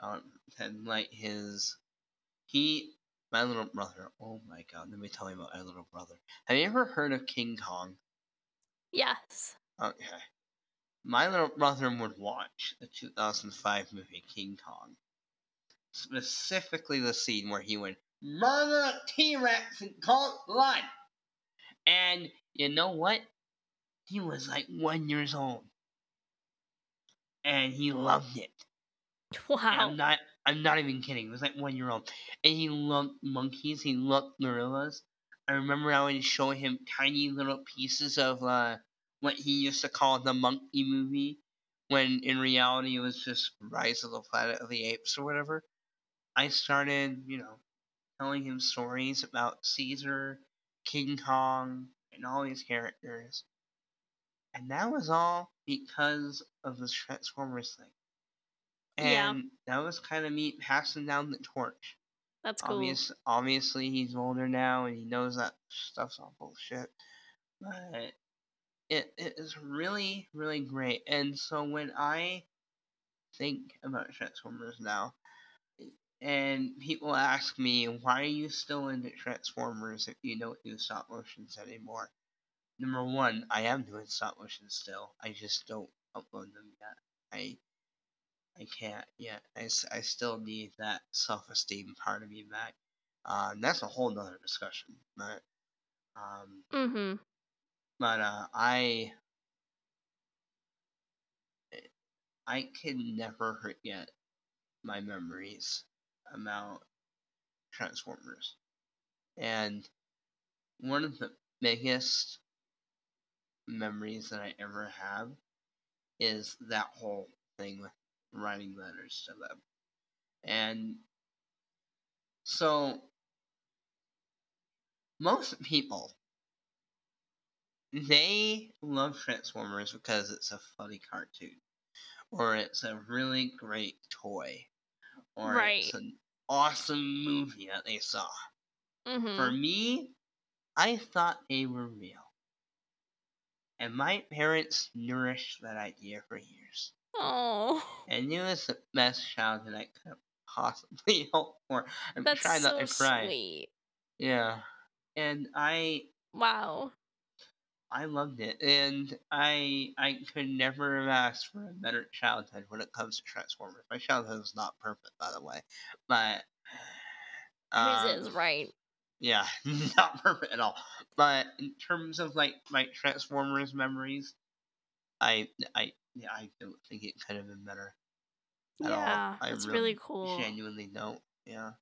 I would pretend like his he my little brother. Oh my god! Let me tell you about my little brother. Have you ever heard of King Kong? Yes. Okay. My little brother would watch the 2005 movie King Kong. Specifically the scene where he would murder a T-Rex in cold blood. And you know what? He was like one years old. And he loved it. And Wow. I'm not I'm not even kidding. He was like one year old. And he loved monkeys, he loved gorillas. I remember I would show him tiny little pieces of uh, what he used to call the monkey movie, when in reality it was just Rise of the Planet of the Apes or whatever. I started, you know, telling him stories about Caesar, King Kong, and all these characters. And that was all because of this Transformers thing. Yeah. That was kind of me passing down the torch. That's cool. Obvious, obviously, he's older now and he knows that stuff's all bullshit. But it, it is really, really great. And so when I think about Transformers now, and people ask me, why are you still into Transformers if you don't do stop motions anymore? Number one, I am doing stop motion still. I just don't upload them yet. I I can't yet. I, I still need that self esteem part of me back. Um, that's a whole nother discussion. But um, Mhm. but uh, I I can never forget my memories about Transformers. And one of the biggest memories that I ever have is that whole thing with writing letters to them. And so most people they love Transformers because it's a funny cartoon, or it's a really great toy, or Right. it's an awesome movie that they saw. Mm-hmm. For me, I thought they were real. And my parents nourished that idea for years. Oh, And it was the best childhood I could possibly (laughs) hope for. I'm that's trying so not to cry. sweet. Yeah. And I Wow. I loved it, and I I could never have asked for a better childhood when it comes to Transformers. My childhood was not perfect, by the way, but um, His is right. yeah, (laughs) not perfect at all. But in terms of like my Transformers memories, I I yeah, I don't think it could have been better at Yeah, all. I that's really, really cool. genuinely don't. Yeah,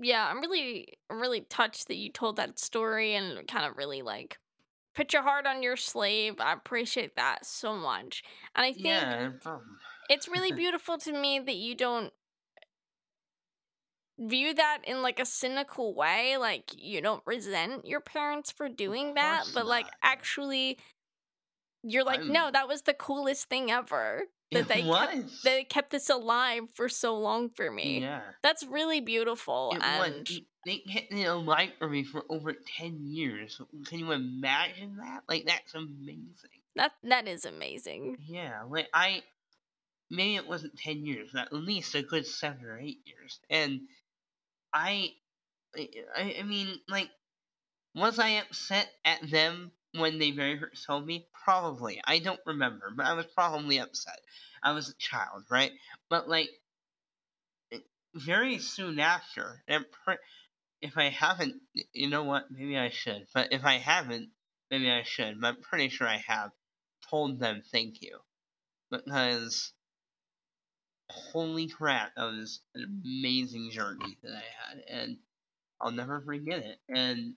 Yeah, I'm really, I'm really touched that you told that story and kind of really like put your heart on your sleeve. I appreciate that so much, and I think yeah, no it's really (laughs) beautiful to me that you don't view that in like a cynical way like you don't resent your parents for doing that but like not. actually you're like no I'm- that was the coolest thing ever that It they kept, was. they kept this alive for so long for me yeah. that's really beautiful It and was. They- kept it alive for me for over ten years. Can you imagine that? Like that's amazing. that that is amazing Yeah, like I maybe it wasn't ten years, but at least a good seven or eight years. And I, I, I mean, like, was I upset at them when they very first told me? Probably. I don't remember, but I was probably upset. I was a child, right? But like, very soon after, if I haven't, you know what? Maybe I should. But if I haven't, maybe I should. But I'm pretty sure I have told them thank you because holy crap, that was an amazing journey that I had, and I'll never forget it. And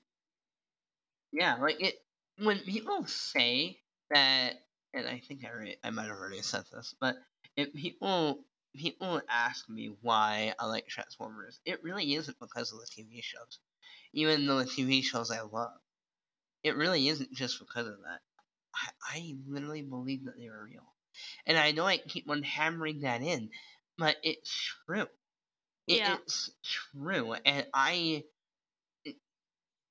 yeah, like it when people say that, and I think I already, I might have already said this, but if people people ask me why I like Transformers, it really isn't because of the TV shows, even though the TV shows I love. It really isn't just because of that. I, I literally believe that they were real. And I know I keep on hammering that in, but it's true. It- Yeah. It's true. And I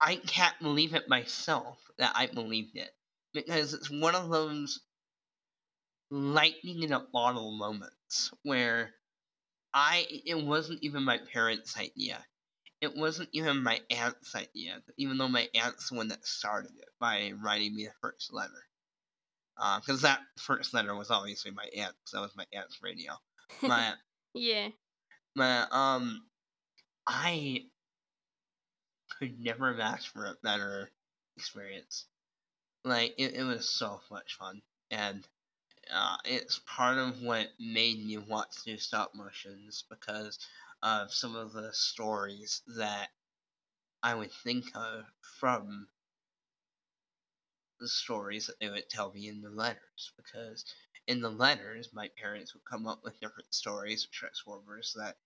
I can't believe it myself that I believed it. Because it's one of those lightning in a bottle moments where I it wasn't even my parents' idea. It wasn't even my aunt's idea, even though my aunt's the one that started it by writing me the first letter. Because that first letter was obviously my aunt, because that was my aunt's radio. But, (laughs) yeah my um, I could never have asked for a better experience. Like it, it was so much fun, and uh, it's part of what made me want to do stop motions because of some of the stories that I would think of from the stories that they would tell me in the letters. Because in the letters, my parents would come up with different stories of Transformers that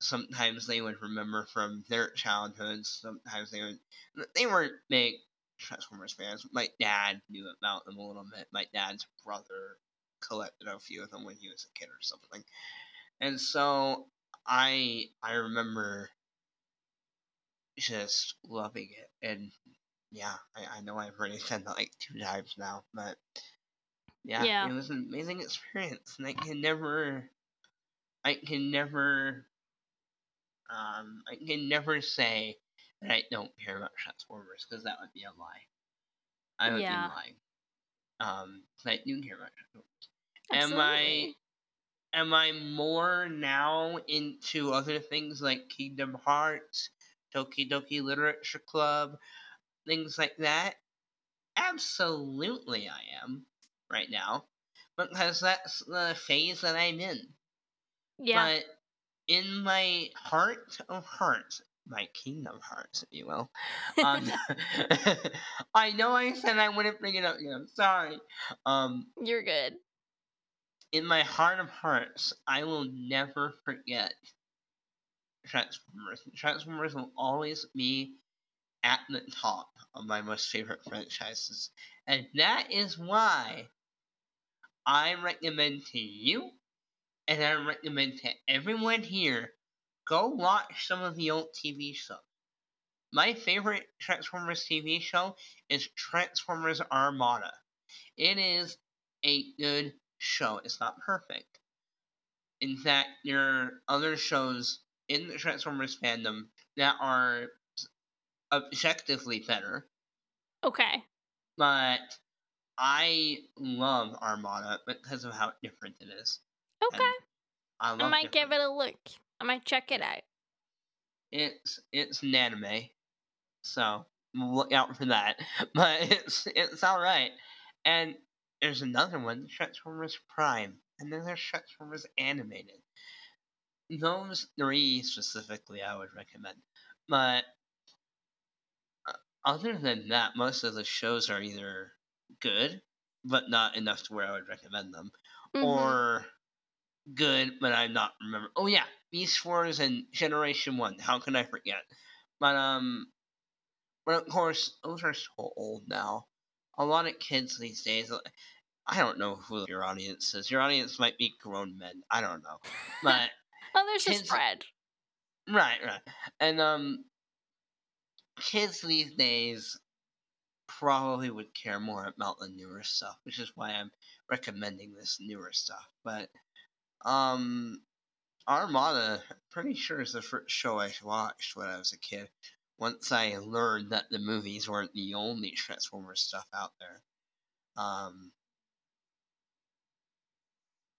sometimes they would remember from their childhoods. Sometimes they would. They weren't big Transformers fans. My dad knew about them a little bit. My dad's brother collected a few of them when he was a kid or something. And so I I remember just loving it. And yeah, I, I know I've already said that like two times now, but yeah, Yeah. it was an amazing experience. And I can never I can never um I can never say that I don't care about Transformers because that would be a lie. I would Yeah. be lying. Um, I do care about Transformers. Am I am I more now into other things like Kingdom Hearts, Doki Doki Literature Club, things like that? Absolutely, I am right now because that's the phase that I'm in. yeah But in my heart of hearts, my Kingdom Hearts, if you will, um, (laughs) I know I said I wouldn't bring it up again. I'm sorry. Um, you're good in my heart of hearts, I will never forget Transformers. Transformers will always be at the top of my most favorite franchises. And that is why I recommend to you and I recommend to everyone here go watch some of the old TV shows. My favorite Transformers TV show is Transformers Armada. It is a good show. It's not perfect. In fact, there are other shows in the Transformers fandom that are objectively better. Okay. But I love Armada because of how different it is. Okay. I, I might give it a look. I might check it out. It's it's an anime, so look out for that. (laughs) But it's it's all right. And there's another one, Transformers Prime, and then there's Transformers Animated. Those three specifically, I would recommend. But uh, other than that, most of the shows are either good, but not enough to where I would recommend them, Mhm. or good, but I'm not remember. Oh yeah, Beast Wars and Generation One. How can I forget? But um, but of course those are so old now. A lot of kids these days. I don't know who your audience is. Your audience might be grown men. I don't know, but (laughs) oh, there's a kids- spread. right, right, and um, kids these days probably would care more about the newer stuff, which is why I'm recommending this newer stuff. But um, Armada, pretty sure is the first show I watched when I was a kid. Once I learned that the movies weren't the only Transformers stuff out there. Um,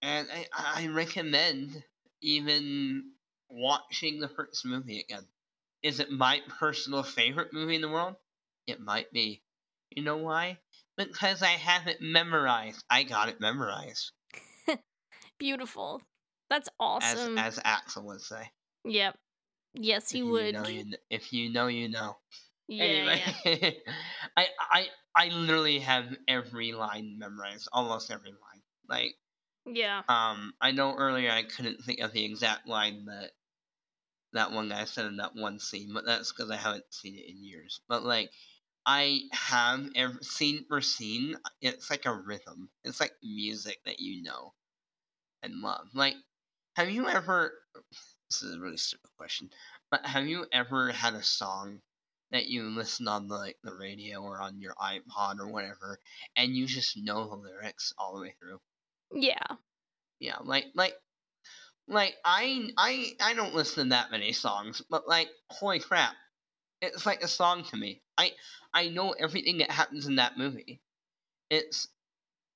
and I, I recommend even watching the first movie again. Is it my personal favorite movie in the world? It might be. You know why? Because I have it memorized. I got it memorized, (laughs) Beautiful. That's awesome. as Axel would say. yep. Yes, If he you would. know, you kn- if you know, you know. yeah, anyway, yeah. (laughs) I I I literally have every line memorized, almost every line. Like Yeah. um, I know earlier I couldn't think of the exact line that that one guy said in that one scene, but that's because I haven't seen it in years. But like, I have every scene for scene. It's like a rhythm. It's like music that you know and love. Like, have you ever? This is a really stupid question, but have you ever had a song that you listen on the like the radio or on your iPod or whatever, and you just know the lyrics all the way through? Yeah. Yeah, like like like I I I don't listen to that many songs, but like holy crap, it's like a song to me. I I know everything that happens in that movie. It's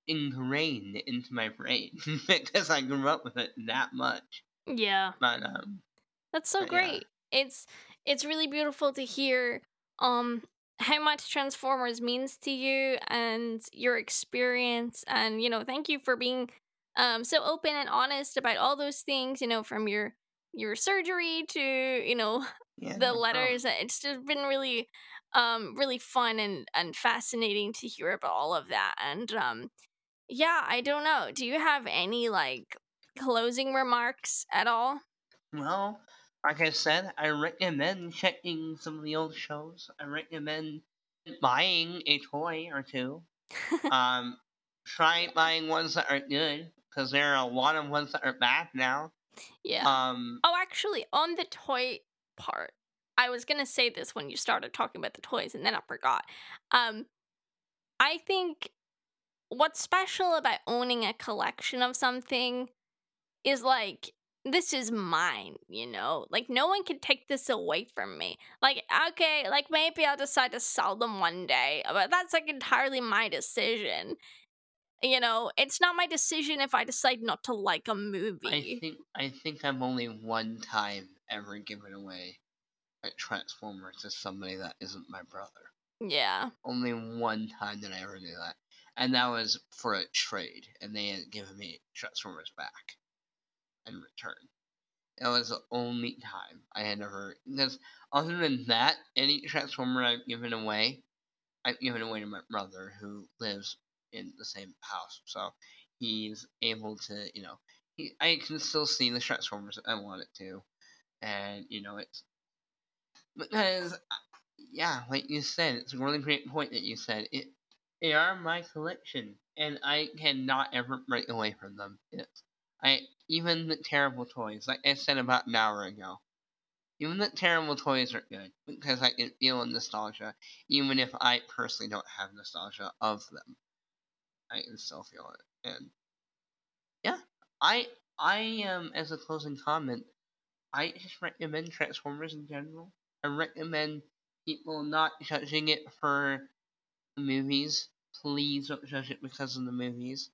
ingrained into my brain (laughs) because I grew up with it that much. Yeah. But um, That's so But yeah. great. It's it's really beautiful to hear um how much Transformers means to you and your experience and you know, thank you for being um so open and honest about all those things, you know, from your your surgery to, you know, (laughs) yeah, the letters. It's just been really um really fun and and fascinating to hear about all of that. And um yeah, I don't know. Do you have any like closing remarks at all? Well, like I said, I recommend checking some of the old shows. I recommend buying a toy or two. (laughs) um, try buying ones that are good because there are a lot of ones that are bad now. yeah. Um, Oh, actually, on the toy part, I was gonna say this when you started talking about the toys, and then I forgot. Um, I think what's special about owning a collection of something is like this is mine, you know? Like no one can take this away from me. Like okay, like maybe I'll decide to sell them one day, but that's like entirely my decision. You know, it's not my decision if I decide not to like a movie. I think I think I've only one time ever given away a Transformer to somebody that isn't my brother. yeah. Only one time did I ever do that, and that was for a trade, and they had given me Transformers back in return. That was the only time I had ever. Because other than that, any Transformer I've given away, I've given away to my brother who lives in the same house, so he's able to, you know, he I can still see the Transformers I want it to, and you know it's because yeah, like you said, it's a really great point that you said. It they are my collection, and I cannot ever break away from them. I even the terrible toys, like I said about an hour ago. Even the terrible toys are good because I can feel nostalgia, even if I personally don't have nostalgia of them. I can still feel it, and yeah, I I um as a closing comment, I just recommend Transformers in general. I recommend people not judging it for movies. Please don't judge it because of the movies.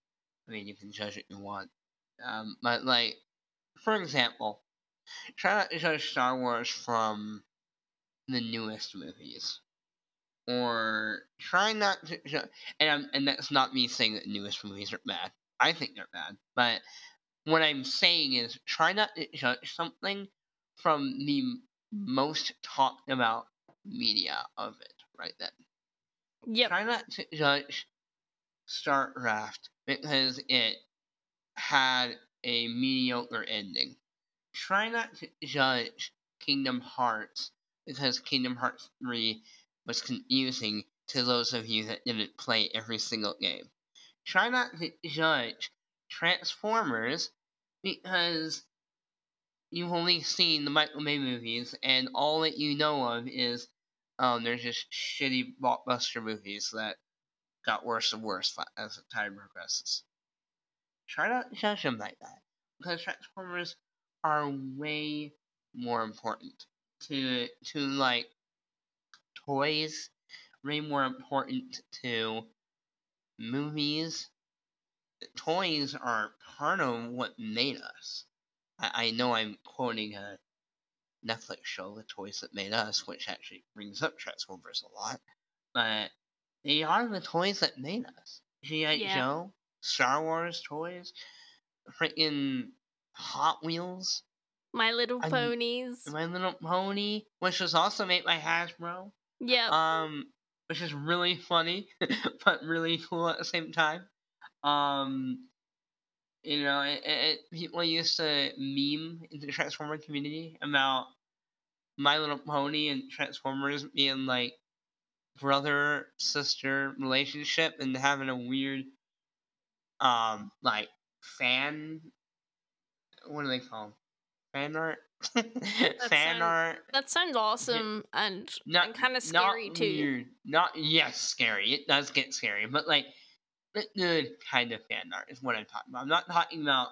I mean, you can judge it you want. Um, but, like, for example, try not to judge Star Wars from the newest movies. Or try not to judge. And, and that's not me saying that newest movies are bad. I think they're bad. But what I'm saying is try not to judge something from the most talked about media of it right then. Yep. Try not to judge StarCraft because it had a mediocre ending. Try not to judge Kingdom Hearts because Kingdom Hearts 3 was confusing to those of you that didn't play every single game. Try not to judge Transformers because you've only seen the Michael Bay movies, and all that you know of is um, there's just shitty blockbuster movies that got worse and worse as time progresses. Try not to judge them like that, because Transformers are way more important to to like toys, way more important to movies. Toys are part of what made us. I, I know I'm quoting a Netflix show, The Toys That Made Us, which actually brings up Transformers a lot, but they are the toys that made us. G.I. Yeah. Joe, Star Wars toys, freaking Hot Wheels, My Little I'm- Ponies. My Little Pony, which was also made by Hasbro, Yeah. um, which is really funny, (laughs) but really cool at the same time. Um, you know, it, it, it- people used to meme in the Transformer community about My Little Pony and Transformers being like brother sister relationship and having a weird, um, like fan. What do they call 'em? fan art? (laughs) fan sound- art. that sounds awesome and, Not and kind of scary not too. Weird. Not yes, scary. It does get scary, but like good kind of fan art is what I'm talking about. I'm not talking about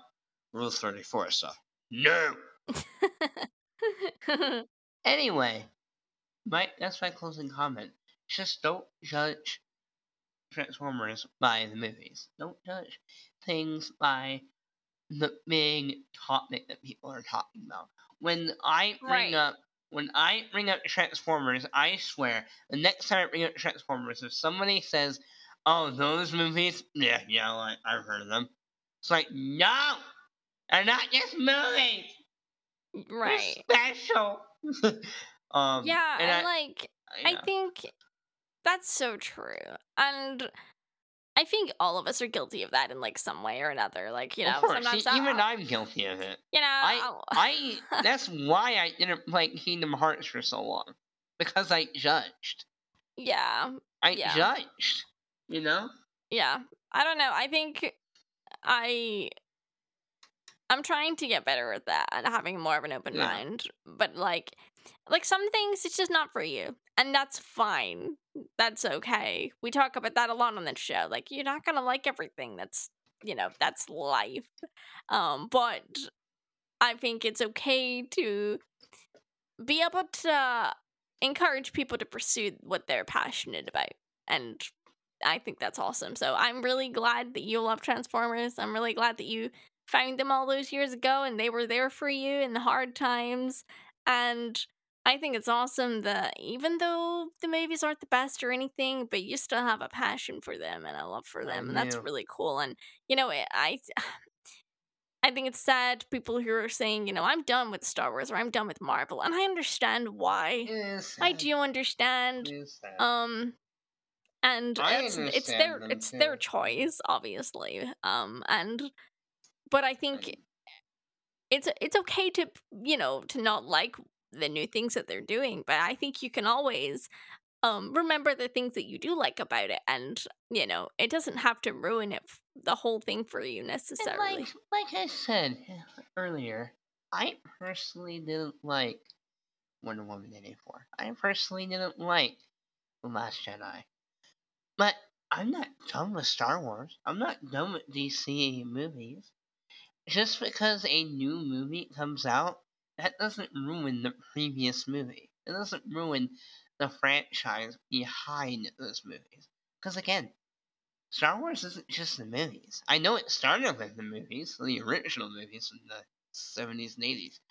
Rule Thirty Four stuff. No. (laughs) Anyway, my that's my closing comment. Just don't judge Transformers by the movies. Don't judge things by the big topic that people are talking about. When I bring Right. up when I bring up Transformers, I swear the next time I bring up Transformers, if somebody says, "Oh, those movies," yeah, yeah, like, I've heard of them. It's like, no, they're not just movies. They're right. special. (laughs) um, Yeah, and, I, like yeah. I think that's so true. And I think all of us are guilty of that in like some way or another. Like, you know, of course, sometimes e- I'll- even I'm guilty of it. you know, I, I, (laughs) that's why I didn't play Kingdom Hearts for so long because I judged. yeah, I Yeah. judged. You know. yeah. I don't know. I think I I'm trying to get better at that and having more of an open Yeah. mind. But like like some things it's just not for you. And that's fine. That's okay. We talk about that a lot on this show. Like you're not gonna like everything. That's you know, that's life. Um, but I think it's okay to be able to encourage people to pursue what they're passionate about. And I think that's awesome. So I'm really glad that you love Transformers. I'm really glad that you found them all those years ago and they were there for you in the hard times. And I think it's awesome that even though the movies aren't the best or anything, but you still have a passion for them and a love for them. And that's really cool. And, you know, it- I. (sighs) I think it's sad people who are saying, you know, I'm done with Star Wars or I'm done with Marvel, and I understand why. I do understand. It is sad. Um, and I it's it's their it's their choice, obviously. Um, and but I think it's it's okay to you know to not like the new things that they're doing, but I think you can always um remember the things that you do like about it and you know it doesn't have to ruin it the whole thing for you And necessarily like like I said earlier, I personally didn't like Wonder Woman 84. I personally didn't like The Last Jedi. But I'm not done with Star Wars. I'm not done with DC movies. Just because a new movie comes out, that doesn't ruin the previous movie. It doesn't ruin the franchise behind those movies. Because again, Star Wars isn't just the movies. I know it started with the movies, the original movies in the 70s and 80s.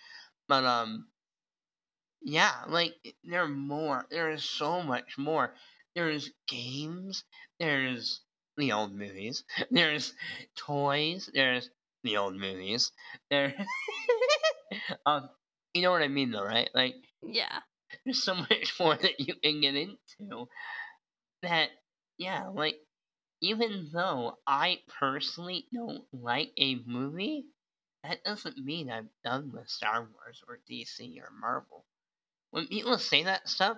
But, um, yeah, like, there are more. There is so much more. There's games, there's the old movies, (laughs) there's toys, there's the old movies. There, (laughs) um, you know what I mean, though, right? Like, yeah there's so (laughs) much more that you can get into that, yeah, like, even though I personally don't like a movie, that doesn't mean I'm done with Star Wars or DC or Marvel. When people say that stuff,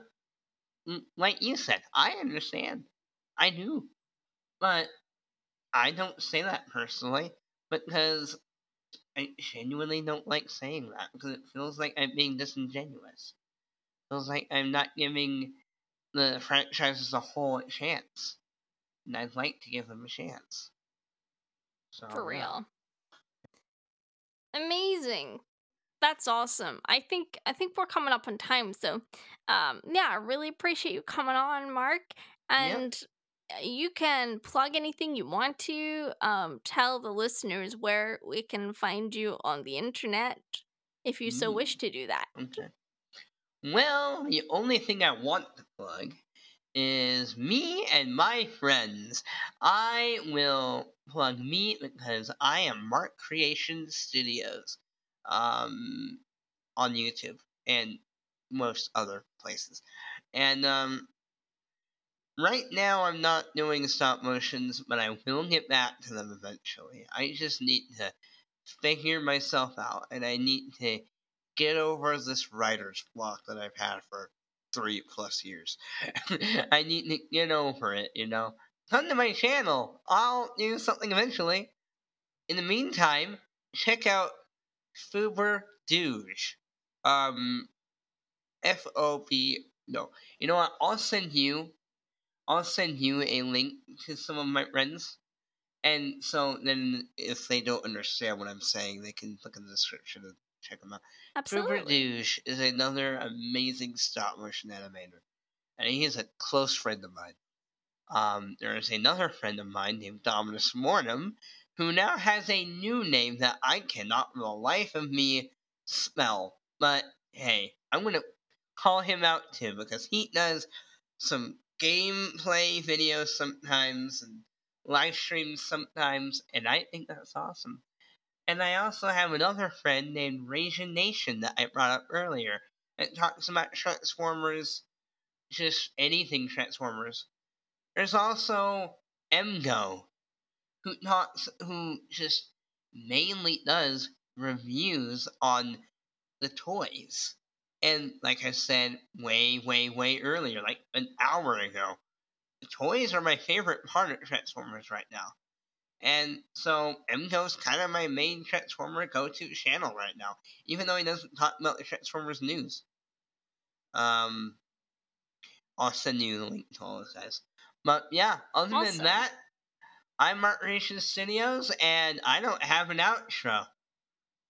like you said, I understand. I do. But I don't say that personally because I genuinely don't like saying that because it feels like I'm being disingenuous. It feels like I'm not giving the franchise as a whole a chance. And I'd like to give them a chance. So, for yeah. real amazing that's awesome i think i think we're coming up on time so um yeah i really appreciate you coming on mark and uh, you can plug anything you want to um tell the listeners where we can find you on the internet if you so Mm. wish to do that Okay. Well, the only thing I want to plug is me and my friends. I will plug me because I am Mark Creation Studios um, on YouTube and most other places. And um, right now, I'm not doing stop motions, but I will get back to them eventually. I just need to figure myself out, and I need to get over this writer's block that I've had for three plus years. (laughs) I need to get over it, you know. Come to my channel. I'll do something eventually. In the meantime, check out Fuber Douche. Um, F O B. No, you know what? I'll send you. I'll send you a link to some of my friends, and so then if they don't understand what I'm saying, they can look in the description and check them out. Absolutely Douche is another amazing stop motion animator, and he is a close friend of mine. Um, there is another friend of mine named Dominus Mornum, who now has a new name that I cannot for the life of me spell. But hey, I'm gonna call him out too because he does some gameplay videos sometimes and live streams sometimes, and I think that's awesome. And I also have another friend named Rasian Nation that I brought up earlier. It talks about Transformers, just anything Transformers. There's also Emgo, who talks, who just mainly does reviews on the toys. And like I said way, way, way earlier, like an hour ago, the toys are my favorite part of Transformers right now. And so Emgo's kind of my main Transformer go-to channel right now, even though he doesn't talk about the Transformers news. Um, I'll send you the link to all those guys. But yeah, other Awesome. than that, I'm Mark Ration Studios, and I don't have an outro.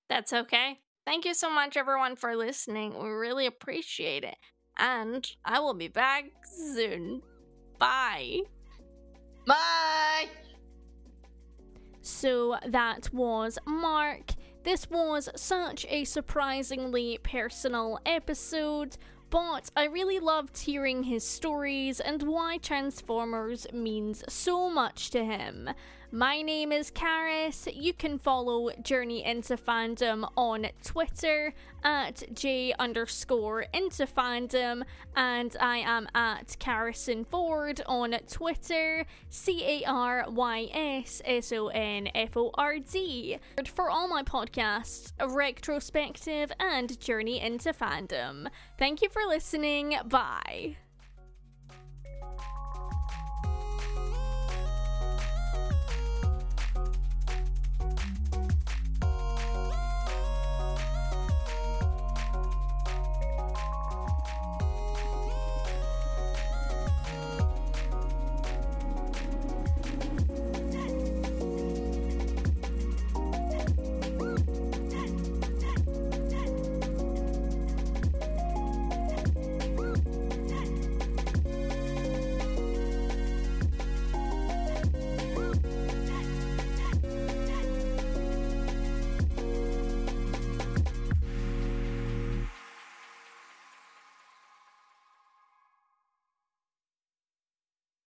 That's okay. Thank you so much, everyone, for listening. We really appreciate it. And I will be back soon. Bye. Bye. So that was Mark. This was such a surprisingly personal episode, but I really loved hearing his stories and why Transformers means so much to him. My name is Carys. You can follow Journey into Fandom on Twitter at J underscore into fandom, and I am at Carysson Ford on Twitter, C A R Y S S O N F O R D. For all my podcasts, Retrospective and Journey into Fandom. Thank you for listening. Bye.